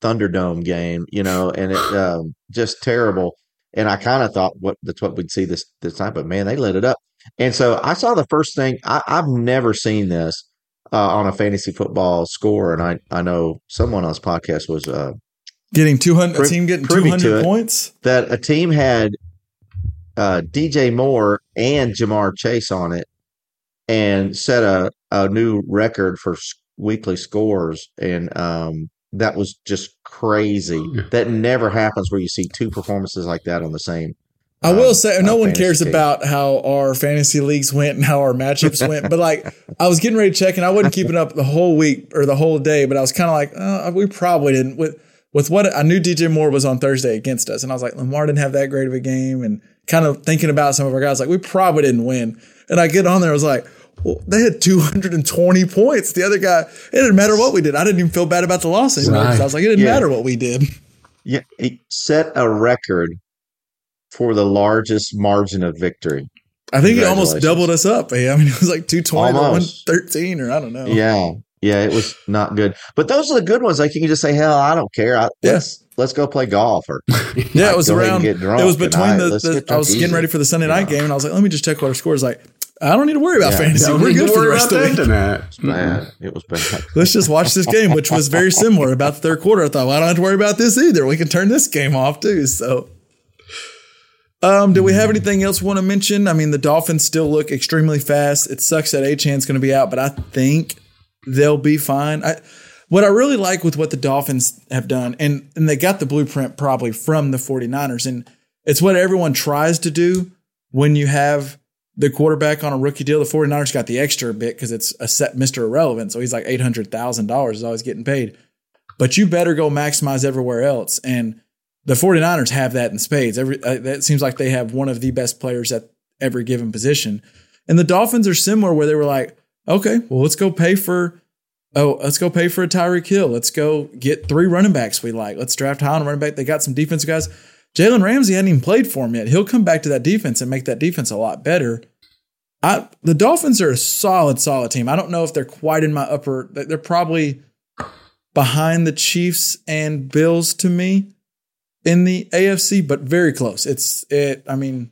Thunderdome game. You know, and it um, just terrible. And I kind of thought what that's what we'd see this this time, but man, they lit it up. And so I saw the first thing. I, I've never seen this uh, on a fantasy football score, and I I know someone on this podcast was uh, Getting 200, a Pri- team getting 200 points. that a team had uh, DJ Moore and Ja'Marr Chase on it and set a, a new record for weekly scores. And um, that was just crazy. That never happens where you see two performances like that on the same. I um, will say, no uh, one cares team. about how our fantasy leagues went and how our matchups went. But like, I was getting ready to check, and I wasn't keeping up the whole week or the whole day. But I was kind of like, uh, we probably didn't. With with what I knew, DJ Moore was on Thursday against us, and I was like, Lamar didn't have that great of a game, and kind of thinking about some of our guys, like we probably didn't win. And I get on there, I was like. Well, they had 220 points. The other guy, it didn't matter what we did. I didn't even feel bad about the loss anymore. 'cause I was like, it didn't Yeah. matter what we did. Yeah, he set a record for the largest margin of victory. I think he almost doubled us up. I mean, it was like 220 to 113, or I don't know. Yeah, yeah, it was not good. But those are the good ones. Like you can just say, "Hell, I don't care. I, Yeah. Let's let's go play golf." Or Yeah, it was Go ahead and around. get drunk It was between I- the. the I was drunk getting ready for the Sunday night Yeah. game, and I was like, "Let me just check what our scores." Like, I don't need to worry about Yeah. fantasy. Don't We're good for the rest of the week. tonight. bad. It was bad. Let's just watch this game, which was very similar about the third quarter. I thought, well, I don't have to worry about this either. We can turn this game off too. So, um, do we have anything else we want to mention? I mean, the Dolphins still look extremely fast. It sucks that Achane's going to be out, but I think they'll be fine. I, what I really like with what the Dolphins have done, and, and they got the blueprint probably from the 49ers, and it's what everyone tries to do when you have the quarterback on a rookie deal. The 49ers got the extra bit because it's a set Mr. Irrelevant. So he's like $800,000 is always getting paid. But you better go maximize everywhere else. And the 49ers have that in spades. Every uh, That seems like they have one of the best players at every given position. And the Dolphins are similar where they were like, okay, well, let's go pay for. Oh, let's go pay for a Tyreek Hill. Let's go get three running backs we like. Let's draft high on running back. They got some defensive guys. Jalen Ramsey hadn't even played for him yet. He'll come back to that defense and make that defense a lot better. I the Dolphins are a solid, solid team. I don't know if they're quite in my upper. They're probably behind the Chiefs and Bills to me in the AFC, but very close. It's it. I mean,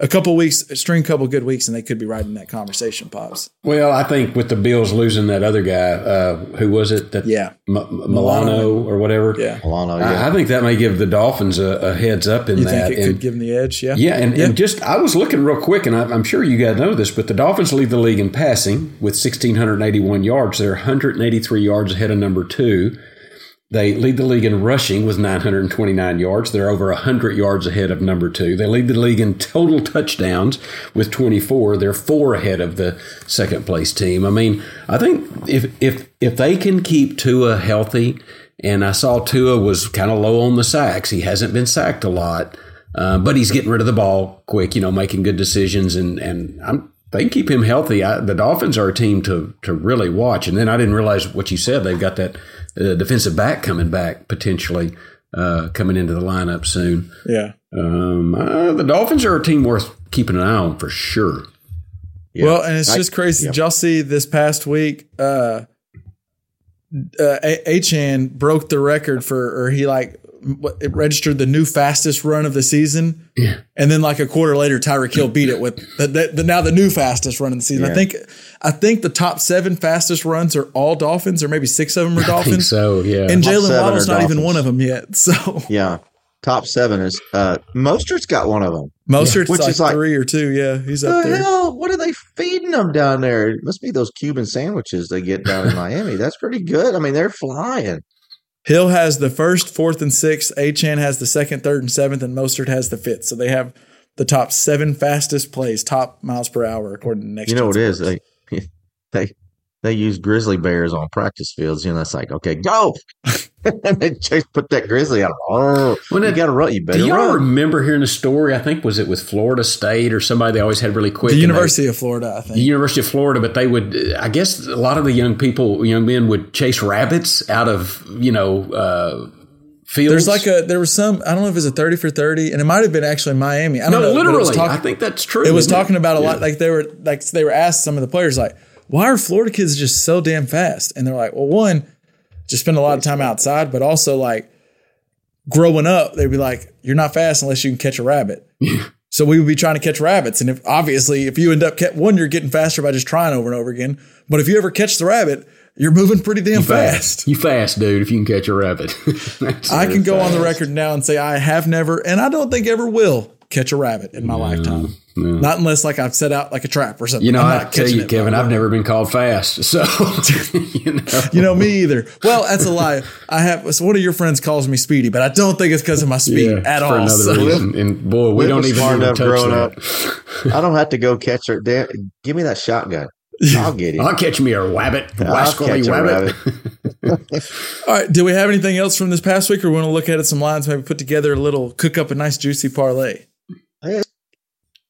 a couple weeks, string a couple good weeks, and they could be right in that conversation. Pops. Well, I think with the Bills losing that other guy, uh, who was it? That Yeah. M- Milano or whatever. Yeah. Milano, I, yeah. I think that may give the Dolphins a, a heads up in You that. think it and, could give them the edge? Yeah. yeah, and, Yeah. and just I was looking real quick, and I, I'm sure you guys know this, but the Dolphins lead the league in passing with 1,681 yards. They're 183 yards ahead of number two. They lead the league in rushing with 929 yards. They're over 100 yards ahead of number two. They lead the league in total touchdowns with 24. They're four ahead of the second place team. I mean, I think if if if they can keep Tua healthy, and I saw Tua was kind of low on the sacks. He hasn't been sacked a lot, uh, but he's getting rid of the ball quick. You know, making good decisions, and and I'm they can keep him healthy. I, the Dolphins are a team to to really watch. And then I didn't realize what you said. They've got that uh, defensive back coming back potentially uh, coming into the lineup soon. Yeah. Um, uh, the Dolphins are a team worth keeping an eye on for sure. Yeah. Well, and it's I- just crazy. yeah. Did y'all see this past week? Uh, uh, Achane broke the record for, or he like what, it registered the new fastest run of the season. Yeah. And then like a quarter later, Tyreek Hill beat it with the, the, the now the new fastest run of the season. I think I think the top seven fastest runs are all Dolphins, or maybe six of them are I think Dolphins. so. Yeah. And Top Jaylen seven Waddle's are not even one of them yet. So yeah. Top seven is uh Mostert's got one of them. Mostert's Which like, is like- three or two. Yeah, he's The there. hell? What are they feeding them down there? It must be those Cuban sandwiches they get down in Miami. That's pretty good. I mean, they're flying. Hill has the first, fourth, and sixth. Achane has the second, third, and seventh, and Mostert has the fifth. So they have the top seven fastest plays, top miles per hour, according to next. You know what it is? Sports. They they they use grizzly bears on practice fields. You know, it's like okay, go. and they just put that grizzly out. Oh, Well, you got to run. You better Do y'all run. remember hearing a story? I think was it with Florida State or somebody they always had really quick. the and they- University of Florida, I think. the University of Florida, but they would. I guess a lot of the young people, young men, would chase rabbits out of you know uh, fields. There's like a there was some I don't know if it was a thirty for thirty, and it might have been actually Miami. I don't no, know. but it was literally. talk- I think that's true. it was isn't talking about a lot. Like they were like they were asked some of the players like, why are Florida kids just so damn fast? And they're like, well, one, just spend a lot of time outside, but also like growing up, they'd be like, you're not fast unless you can catch a rabbit. So we would be trying to catch rabbits, and if obviously if you end up one, you're getting faster by just trying over and over again. But if you ever catch the rabbit, you're moving pretty damn fast. You fast, dude. If you can catch a rabbit, I can go on the record now and say I have never, and I don't think ever will catch a rabbit in my lifetime. Not unless like I've set out like a trap or something. You know, I'm not tell you, Kevin, I've never been called fast. So you know, You know me either. Well, that's a lie. I have so one of your friends calls me Speedy, but I don't think it's because of my speed yeah, at for all. another So- reason. And boy, we Whit don't even smart ever enough touch growing that. up. I don't have to go catch her. Damn, give me that shotgun. I'll get him. I'll catch me a rabbit, I'll rascally catch a rabbit. rabbit. all right. Do we have anything else from this past week, or we want to look at it some lines? Maybe put together a little cook up a nice juicy parlay.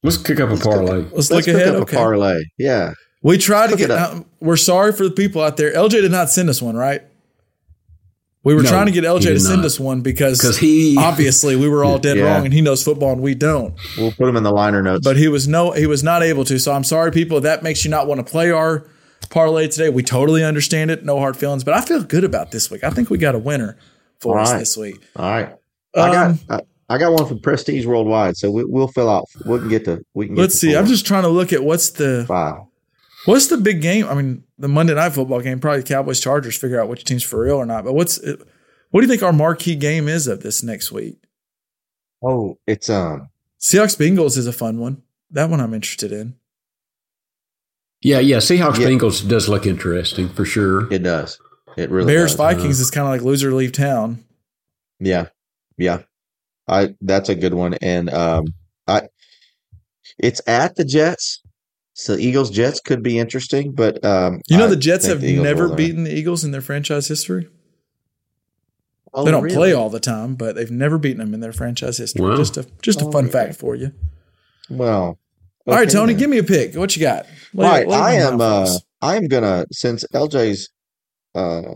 Let's kick up a parlay. Let's, Let's look cook ahead. up Okay. a parlay. Yeah. we tried to get. it uh, we're sorry for the people out there. LJ did not send us one, right? We were No, trying to get LJ to send not. us one because Because he obviously we were all dead Yeah. wrong, and he knows football and we don't. We'll put him in the liner notes. but he was no he was not able to so i'm sorry people that makes you not want to play our parlay today we totally understand it no hard feelings but i feel good about this week i think we got a winner for All us right. this week All right. I got Um, I, I got one from Prestige Worldwide, so we, we'll fill out. We can get to we can. Let's to see i'm just trying to look at what's the wow. what's the big game i mean the monday night football game probably the cowboys chargers figure out which team's for real or not but what's what do you think our marquee game is of this next week Oh, it's um. seahawks bengals is a fun one that one i'm interested in Yeah, yeah. Seahawks Yeah. Bengals does look interesting for sure. It does. It really bears does. vikings is kind of like loser leave town Yeah, yeah. I that's a good one, and um, I it's at the Jets, so Eagles Jets could be interesting, but um, you know the jets have the never beaten the eagles in their franchise history Oh, they don't really? play all the time, but they've never beaten them in their franchise history. Wow. Just a just a Oh, fun yeah. fact for you. Well, all right, Tony, then. give me a pick. What you got? Lay- All right, lay I am. Uh. I am gonna since LJ's uh,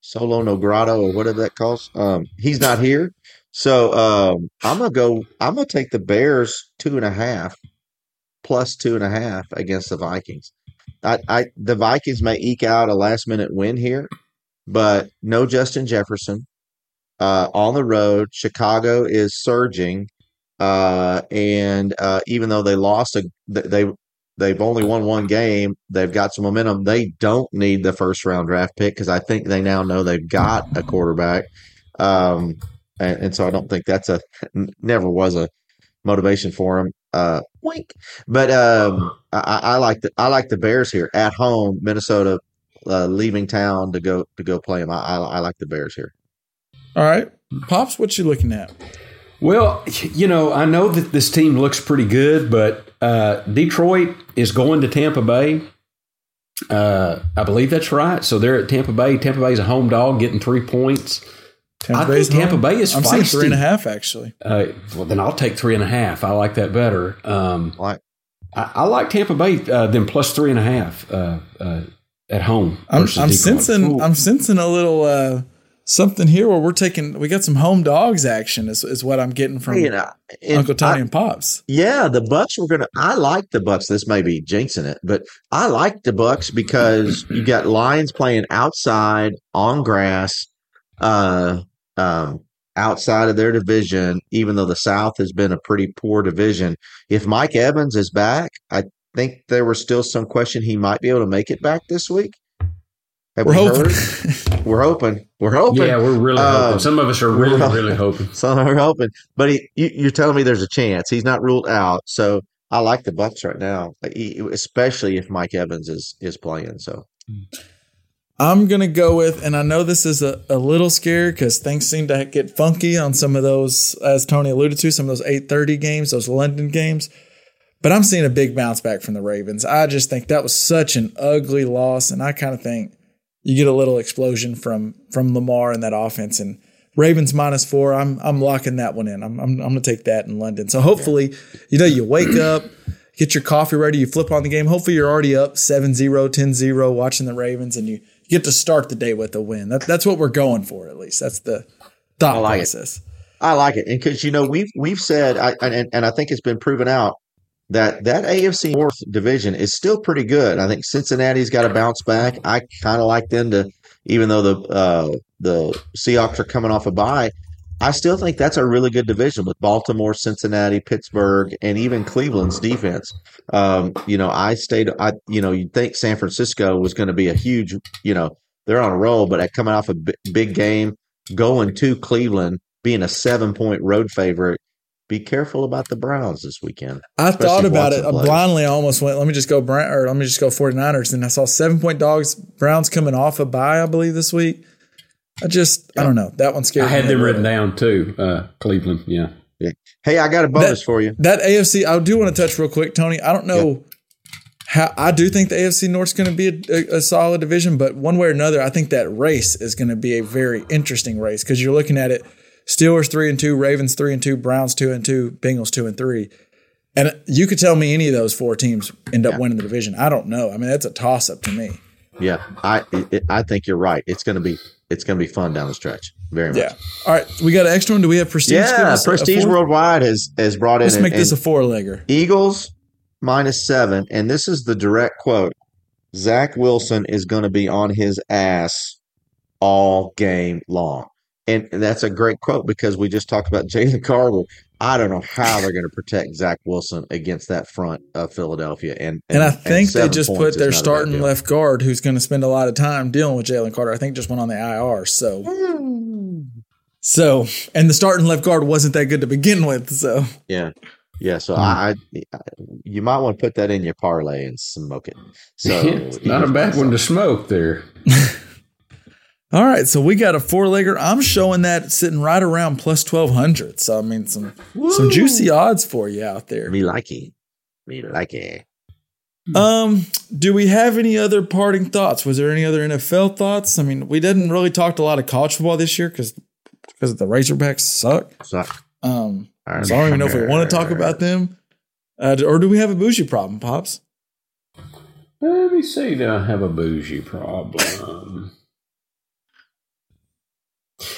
solo no grotto or whatever that calls. Um, he's not here, so um, I'm gonna go. I'm gonna take the Bears two and a half plus two and a half against the Vikings. I, I the Vikings may eke out a last minute win here, but no Justin Jefferson. Uh, on the road, Chicago is surging, uh, and uh, even though they lost a, they they've only won one game, they've got some momentum. They don't need the first round draft pick because I think they now know they've got a quarterback. Um, and, and so I don't think that's a never was a motivation for him. Uh, wink. But um, I, I like the I like the Bears here at home. Minnesota uh, leaving town to go to go play them. I, I, I like the Bears here. All right, pops, what you looking at? Well, you know, I know that this team looks pretty good, but uh, Detroit is going to Tampa Bay. Uh, I believe that's right. So they're at Tampa Bay. Tampa Bay's a home dog, getting three points. Tampa I Bay's think Tampa home? Bay is I'm saying feisty. three and a half actually. Uh, well, then I'll take three and a half. I like that better. Um, Like I, I like Tampa Bay uh, then plus three and a half uh, uh, at home. I'm, I'm Detroit. sensing I'm sensing a little uh, something here where we're taking we got some home dogs action is, is what I'm getting from you know, and Uncle Tony I- and Pops. Yeah, the Bucks were gonna. I like the Bucks. This may be jinxing it, but I like the Bucks because you got Lions playing outside on grass, uh, um, outside of their division. Even though the South has been a pretty poor division, if Mike Evans is back, I think there was still some question he might be able to make it back this week. Have We're we hoping. heard? We're hoping. We're hoping. Yeah, we're really Um, hoping. Some of us are really, we're- really hoping. So we're hoping, but he, you, you're telling me there's a chance he's not ruled out. So I like the Bucks right now, especially if Mike Evans is is playing. So I'm gonna go with, and I know this is a, a little scary because things seem to get funky on some of those, as Tony alluded to, some of those 8:30 games, those London games. But I'm seeing a big bounce back from the Ravens. I just think that was such an ugly loss, and I kind of think you get a little explosion from from Lamar and that offense. And Ravens minus four, I'm I'm locking that one in. I'm I'm, I'm gonna take that in London. So hopefully, you know, you wake up, get your coffee ready, you flip on the game. Hopefully, you're already up 7-0, 10-0 watching the Ravens, and you get to start the day with a win. That, that's what we're going for, at least. That's the thought I like it. process. I like it, and because you know we've we've said, I, and and I think it's been proven out that that AFC North division is still pretty good. I think Cincinnati's got to bounce back. I kind of like them to, even though the uh, the Seahawks are coming off a bye. I still think that's a really good division with Baltimore, Cincinnati, Pittsburgh, and even Cleveland's defense. Um, you know, I stayed. I you know, you'd think San Francisco was going to be a huge. You know, they're on a roll, but at coming off a big game, going to Cleveland, being a seven point road favorite. Be careful about the Browns this weekend. I thought about it plays. blindly. I almost went, let me just go Brown, or let me just go 49ers. And I saw seven point dogs, Browns coming off a bye, I believe, this week. I just, I don't know. That one scared I had me. them written down too. Uh, Cleveland, yeah. Hey, I got a bonus That- for you. That AFC, I do want to touch real quick, Tony. I don't know how, I do think the AFC North's going to be a, a, a solid division, but one way or another, I think that race is going to be a very interesting race because you're looking at it Steelers three and two, Ravens three and two, Browns two and two, Bengals two and three. And you could tell me any of those four teams end up winning the division. I don't know. I mean, that's a toss up to me. Yeah, I it, I think you're right. It's gonna be it's gonna be fun down the stretch. Very much. Yeah. All right. We got an extra one. Do we have Prestige? Yeah, us a- a Prestige? Worldwide has has brought in Let's an- make this a four legger. Eagles minus seven, and this is the direct quote. Zach Wilson is going to be on his ass all game long. And that's a great quote because we just talked about Jalen Carter. I don't know how they're going to protect Zach Wilson against that front of Philadelphia. And And I think they just put their not a bad starting left guard, who's going to spend a lot of time dealing with Jalen Carter. I think just went on the IR. So, hmm. so, and the starting left guard wasn't that good to begin with. So, Yeah. Yeah, so hmm. I, I, you might want to put that in your parlay and smoke it. So not a bad one to smoke there. all right. So we got a four legger. I'm showing that sitting right around plus twelve hundred. So I mean, some some juicy odds for you out there. Me like it. Me like it. Um, do we have any other parting thoughts? Was there any other NFL thoughts? I mean, we didn't really talk a lot of college football this year because because the Razorbacks suck. So, Um, so I don't even know if we want to talk about them, uh, or do we have a bougie problem, pops? Let me see. Do I have a bougie problem?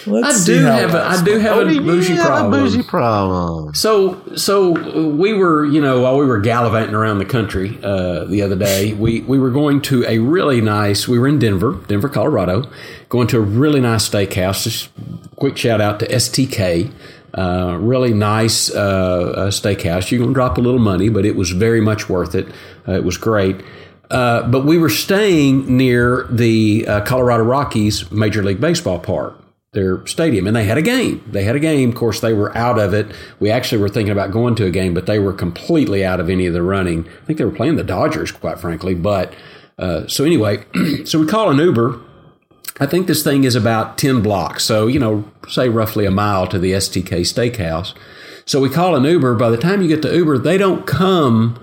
Let's I do how have a, last I do have Oh, a you bougie have problem. a bougie problem. So, so we were, you know, while we were gallivanting around the country uh, the other day, we, we were going to a really nice. We were in Denver, Denver, Colorado, going to a really nice steakhouse. Just quick shout out to STK, uh, really nice uh, uh, steakhouse. You're going to drop a little money, but it was very much worth it. Uh, it was great. Uh, but we were staying near the uh, Colorado Rockies Major League Baseball park their stadium and they had a game. They had a game. Of course, they were out of it. We actually were thinking about going to a game, but they were completely out of any of the running. I think they were playing the Dodgers, quite frankly. But uh, so anyway, so we call an Uber. I think this thing is about 10 blocks. So, you know, say roughly a mile to the STK steakhouse. So we call an Uber. By the time you get to Uber, they don't come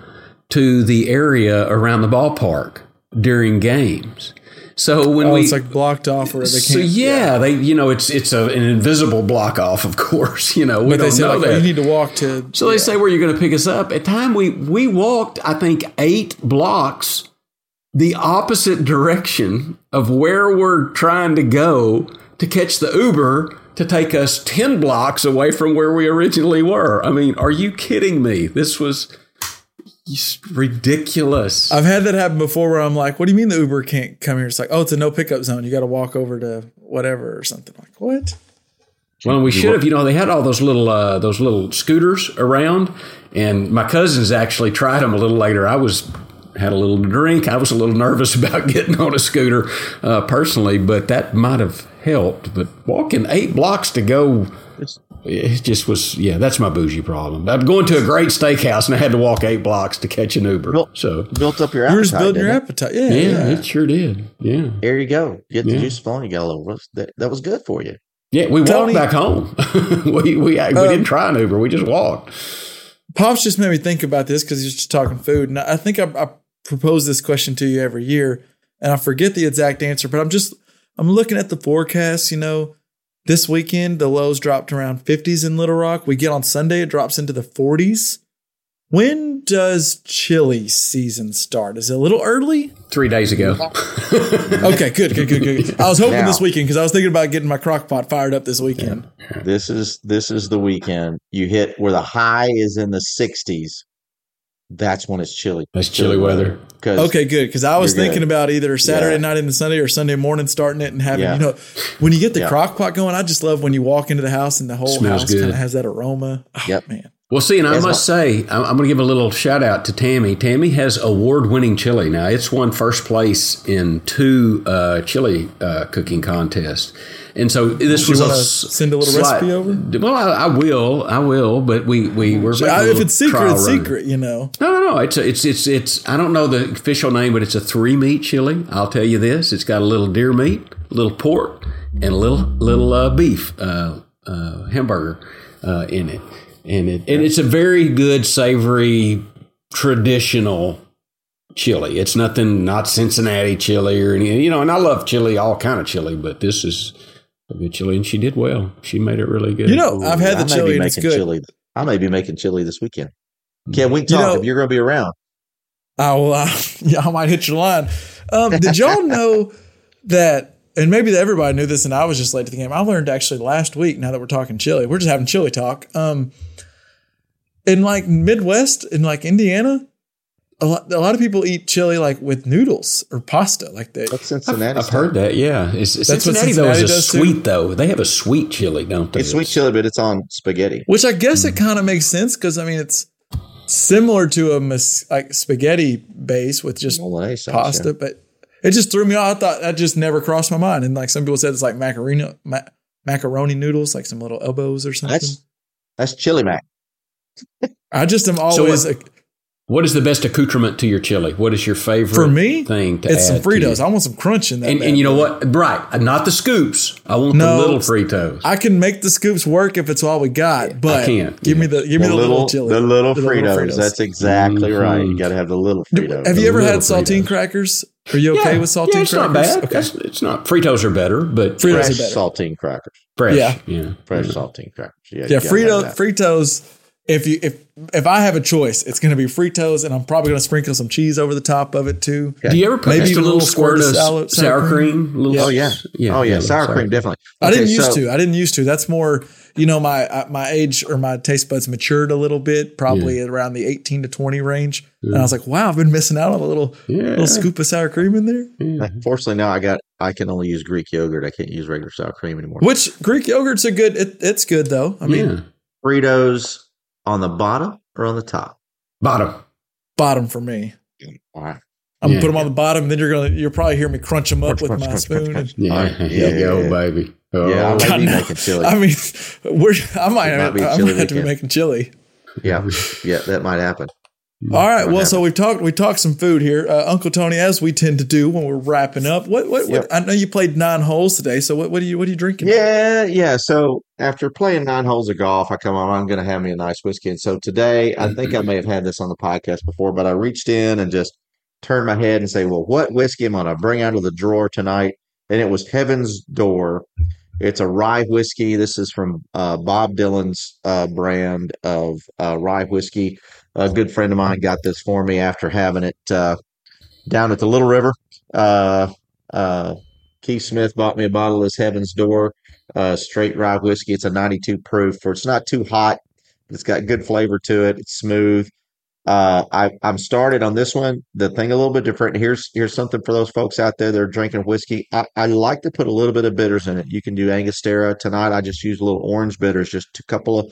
to the area around the ballpark during games. So when Oh, we it's like blocked off where they can't. so yeah, they you know it's it's a, an invisible block off, of course. You know we But they don't say know like, that. you need to walk to. so they say where you're going to pick us up. At time we we walked, I think eight blocks the opposite direction of where we're trying to go to catch the Uber to take us ten blocks away from where we originally were. I mean, are you kidding me? This was just ridiculous. I've had that happen before where I'm like, what do you mean the Uber can't come here? It's like, oh, it's a no pickup zone. You got to walk over to whatever or something. Like, what? Well, we should have. You know, they had all those little uh, those little scooters around, and my cousins actually tried them a little later. I was had a little drink. I was a little nervous about getting on a scooter uh, personally, but that might have helped. But walking eight blocks to go, it just was. Yeah, that's my bougie problem. I'm going to a great steakhouse, and I had to walk eight blocks to catch an Uber. Well, so Built up your You're appetite. just building your it? appetite. Yeah. yeah, yeah. it sure did. Yeah, There you go. Get the Yeah. juice flowing. You got a little roast. That, that was good for you. yeah. We Tony- walked back home. we we, we Um, didn't try an Uber. We just walked. Pops just made me think about this because he's just talking food. And I think I, I propose this question to you every year, and I forget the exact answer, but I'm just I'm looking at the forecast. You know, this weekend the lows dropped around 50s in Little Rock. We get on Sunday, it drops into the 40s. When does chili season start? Is it a little early? Three days ago. Okay, good, good, good, good. I was hoping Now- this weekend because I was thinking about getting my crock pot fired up this weekend. This is this is the weekend. You hit where the high is in the 60s. That's when it's chilly. That's chilly weather. Because Okay, good. Because I was You're good. thinking about either Saturday Yeah. night into Sunday or Sunday morning starting it and having, Yeah. you know, when you get the Yeah. crock pot going, I just love when you walk into the house and the whole Smells house kind of has that aroma. Oh, Yep. man. Well, see, and I As must say, I'm, I'm going to give a little shout out to Tammy. Tammy has award winning chili. Now, it's won first place in two uh, chili uh, cooking contests. And so this you was a wanna send a little slight- recipe over? Well, I, I will, I will, but we we were making a I- if it's secret, it's run. secret, you know. No, no, no. It's a, it's it's it's. I don't know the official name, but it's a three meat chili. I'll tell you this: it's got a little deer meat, a little pork, and a little little uh, beef uh, uh, hamburger uh, in it, and it and it's a very good savory traditional chili. It's nothing, not Cincinnati chili or any, you know. And I love chili, all kind of chili, but this is a good chili, and she did well. She made it really good. You know, I've had the may chili and it's making good. chili. I may be making chili this weekend. Can we You talk know- if you're going to be around? Oh, uh, yeah, I might hit your line. Um, did y'all know that, and maybe everybody knew this and I was just late to the game. I learned actually last week, now that we're talking chili, we're just having chili talk. Um, in like Midwest, in like Indiana, a lot, a lot of people eat chili like with noodles or pasta. Like they, That's Cincinnati. I've heard that. Yeah, it's, what Cincinnati though is a does, too? sweet though. They have a sweet chili, don't they? It's sweet chili, but it's on spaghetti. which I guess it mm. kind of makes sense because I mean, it's similar to a mis- like spaghetti base with just Bolognese sauce, pasta, yeah. but it just threw me off. I thought that just never crossed my mind. And like some people said, it's like macaroni, ma- macaroni noodles, like some little elbows or something. That's that's chili mac. I just am So always what- What is the best accoutrement to your chili? What is your favorite for me. thing to it's some add to Fritos. your- I want some crunch in that. and, and you know what? Right, not the scoops. I want No, the little it's- Fritos. I can make the scoops work if it's all we got, but can't. give me the give me the, little, chili, the little the Fritos. That's exactly right. You Mhm. got to have the little Fritos. Have you ever had saltine Fritos. crackers? Are you okay yeah, with saltine yeah, it's crackers? not bad. Okay. That's, it's not. Fritos are better, but Fritos fresh are better. saltine crackers? fresh. Yeah. yeah. Fresh saltine crackers. Yeah, Yeah, you gotta Frito. Fritos. If you if if I have a choice, it's going to be Fritos, and I'm probably going to sprinkle some cheese over the top of it too. Do you ever put Maybe just a little little squirt of squirt sour- sour, sour cream? Little- Oh yeah. oh yeah. Sour cream definitely. I didn't Okay, used so- to. I didn't used to. That's more, you know, my uh, my age or my taste buds matured a little bit, probably at around the 18 to 20 range. And I was like, wow, I've been missing out on a little little scoop of sour cream in there. Unfortunately, now I got I can only use Greek yogurt. I can't use regular sour cream anymore. Which Greek yogurt's a good. It, it's good though. I mean, Yeah. Fritos on the bottom or on the top? Bottom. bottom for me. All right. I'm Yeah. gonna put them on the bottom. Then you're gonna you'll probably hear me crunch them up Crunch, with crunch, my crunch, spoon. crunch, and- Yeah, All right. there Yeah, you go, yeah, yeah. baby. Oh, Yeah, I oh. might God, be no. making chili. I mean, we're I might, It might be a I chili might have to be making chili. yeah, yeah, that might happen. All right. Well, so we've talked we talked some food here, uh, Uncle Tony, as we tend to do when we're wrapping up. What what, Yep. what I know you played nine holes today. So what what are you what are you drinking? Yeah, yeah. So after playing nine holes of golf, I come on. I'm going to have me a nice whiskey. And so today, I think I may have had this on the podcast before, but I reached in and just turned my head and say, "Well, what whiskey am I going to bring out of the drawer tonight?" And it was Heaven's Door. It's a rye whiskey. This is from uh, Bob Dylan's uh, brand of uh, rye whiskey. A good friend of mine got this for me after having it uh, down at the Little River. Uh, uh, Keith Smith bought me a bottle of this Heaven's Door uh, straight rye whiskey. It's a 92 proof. For it's not too hot. It's got good flavor to it. It's smooth. Uh, I, I'm started on this one. The thing a little bit different. Here's here's something for those folks out there that are drinking whiskey. I, I like to put a little bit of bitters in it. You can do Angostura tonight. I just use a little orange bitters, just a couple of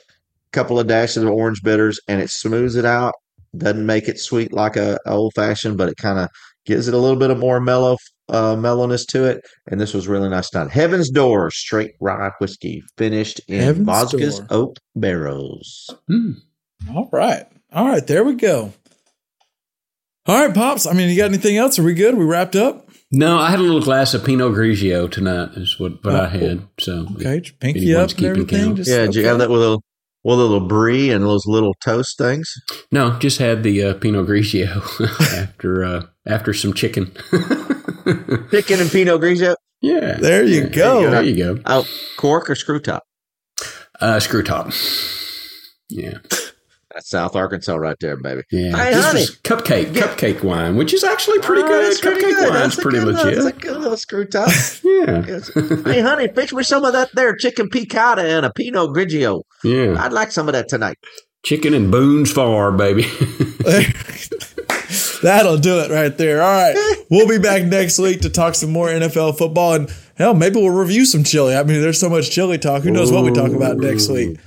couple of dashes of orange bitters, and it smooths it out. Doesn't make it sweet like a, a old fashioned, but it kind of gives it a little bit of more mellow uh, mellowness to it. And this was really nice done. Heaven's Door straight rye whiskey, finished in Heaven's Vodka's Door. oak barrels. All right. All right. There we go. All right, pops. I mean, you got anything else? Are we good? We wrapped up. No, I had a little glass of Pinot Grigio tonight. Is what, what Oh, I had. So Okay, pinky up and keeping everything. count. Just, Yeah, did you have that with a with the little brie and those little toast things? No, just had the uh, Pinot Grigio after uh, after some chicken. Chicken and Pinot Grigio. yeah, There you Yeah, go. There you go. Oh, cork or screw top? Uh, screw top. Yeah, That's South Arkansas right there, baby. yeah. Hey, This honey. was cupcake, cupcake wine, which is actually pretty Oh, good. that's pretty Cupcake good. wine's That's pretty good little- legit. That's a good little screw top. Yeah, hey, honey, fix me some of that there chicken piccata and a Pinot Grigio. yeah. I'd like some of that tonight. Chicken and Boone's Farm, baby. That'll do it right there. All right. We'll be back next week to talk some more NFL football and hell, maybe we'll review some chili. I mean, there's so much chili talk. Who knows what we talk about next week?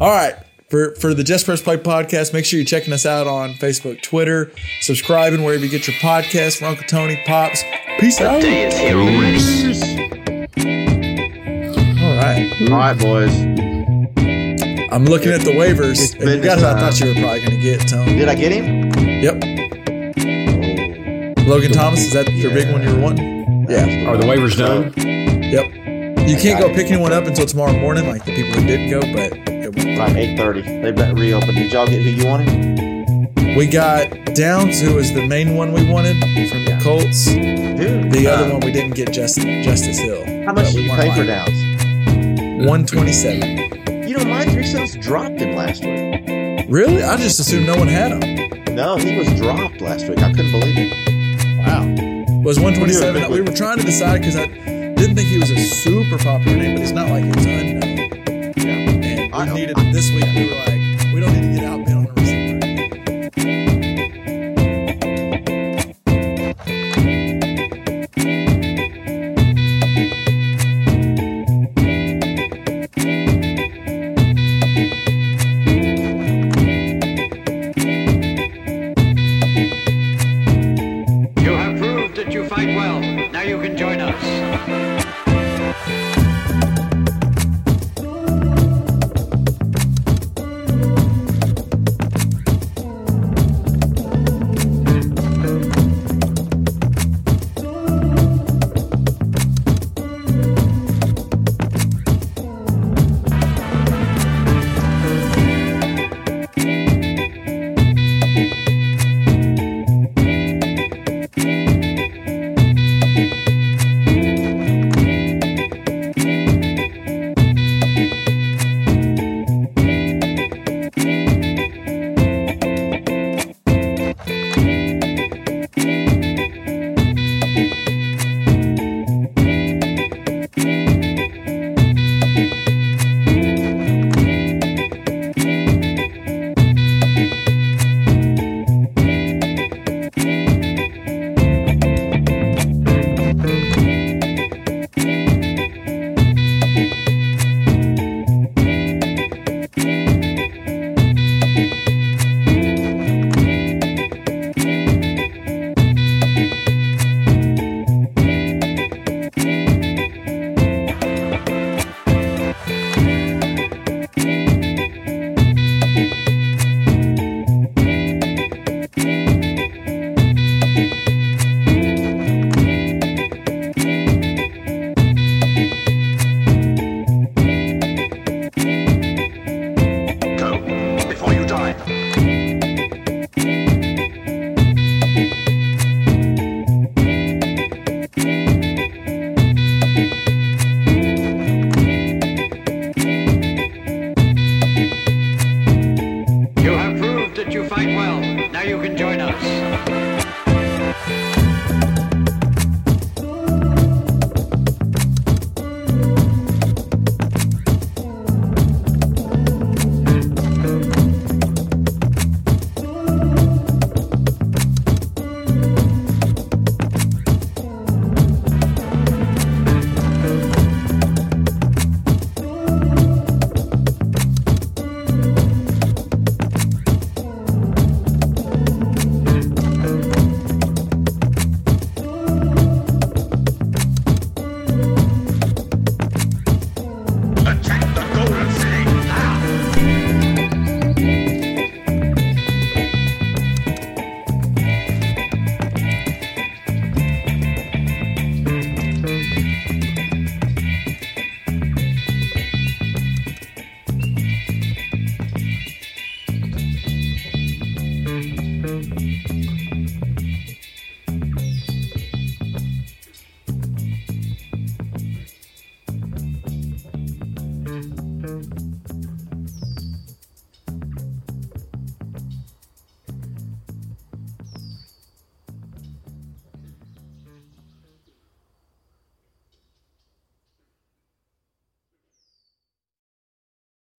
All right. For, for the Just Press Play podcast, make sure you're checking us out on Facebook, Twitter, subscribing wherever you get your podcast. For Uncle Tony Pops, peace out. All right. All right, boys. I'm looking at the waivers, It's and you business got I thought you were probably going to get, Tony. Did I get him? Yep. Logan Thomas, is that your big one you were wanting? Yeah. Are the waivers done? Yep. You can't go pick anyone up until tomorrow morning, like the people who didn't go, but it went. Right, eight thirty. They've been reopened. Did y'all get who you wanted? we got Downs, who was the main one we wanted from the Colts. Dude, The other uh, one we didn't get just Justice Hill. How much did you pay for. Downs? One twenty seven. You know, my three cents dropped him last week. Really? I just assumed no one had him. No, he was dropped last week. I couldn't believe it. Wow. Was one twenty seven? We were trying to decide because I didn't think he was a super popular name, but it's not like he was unknown. I we needed this week. We were like, we don't need to get outbid on a receiver.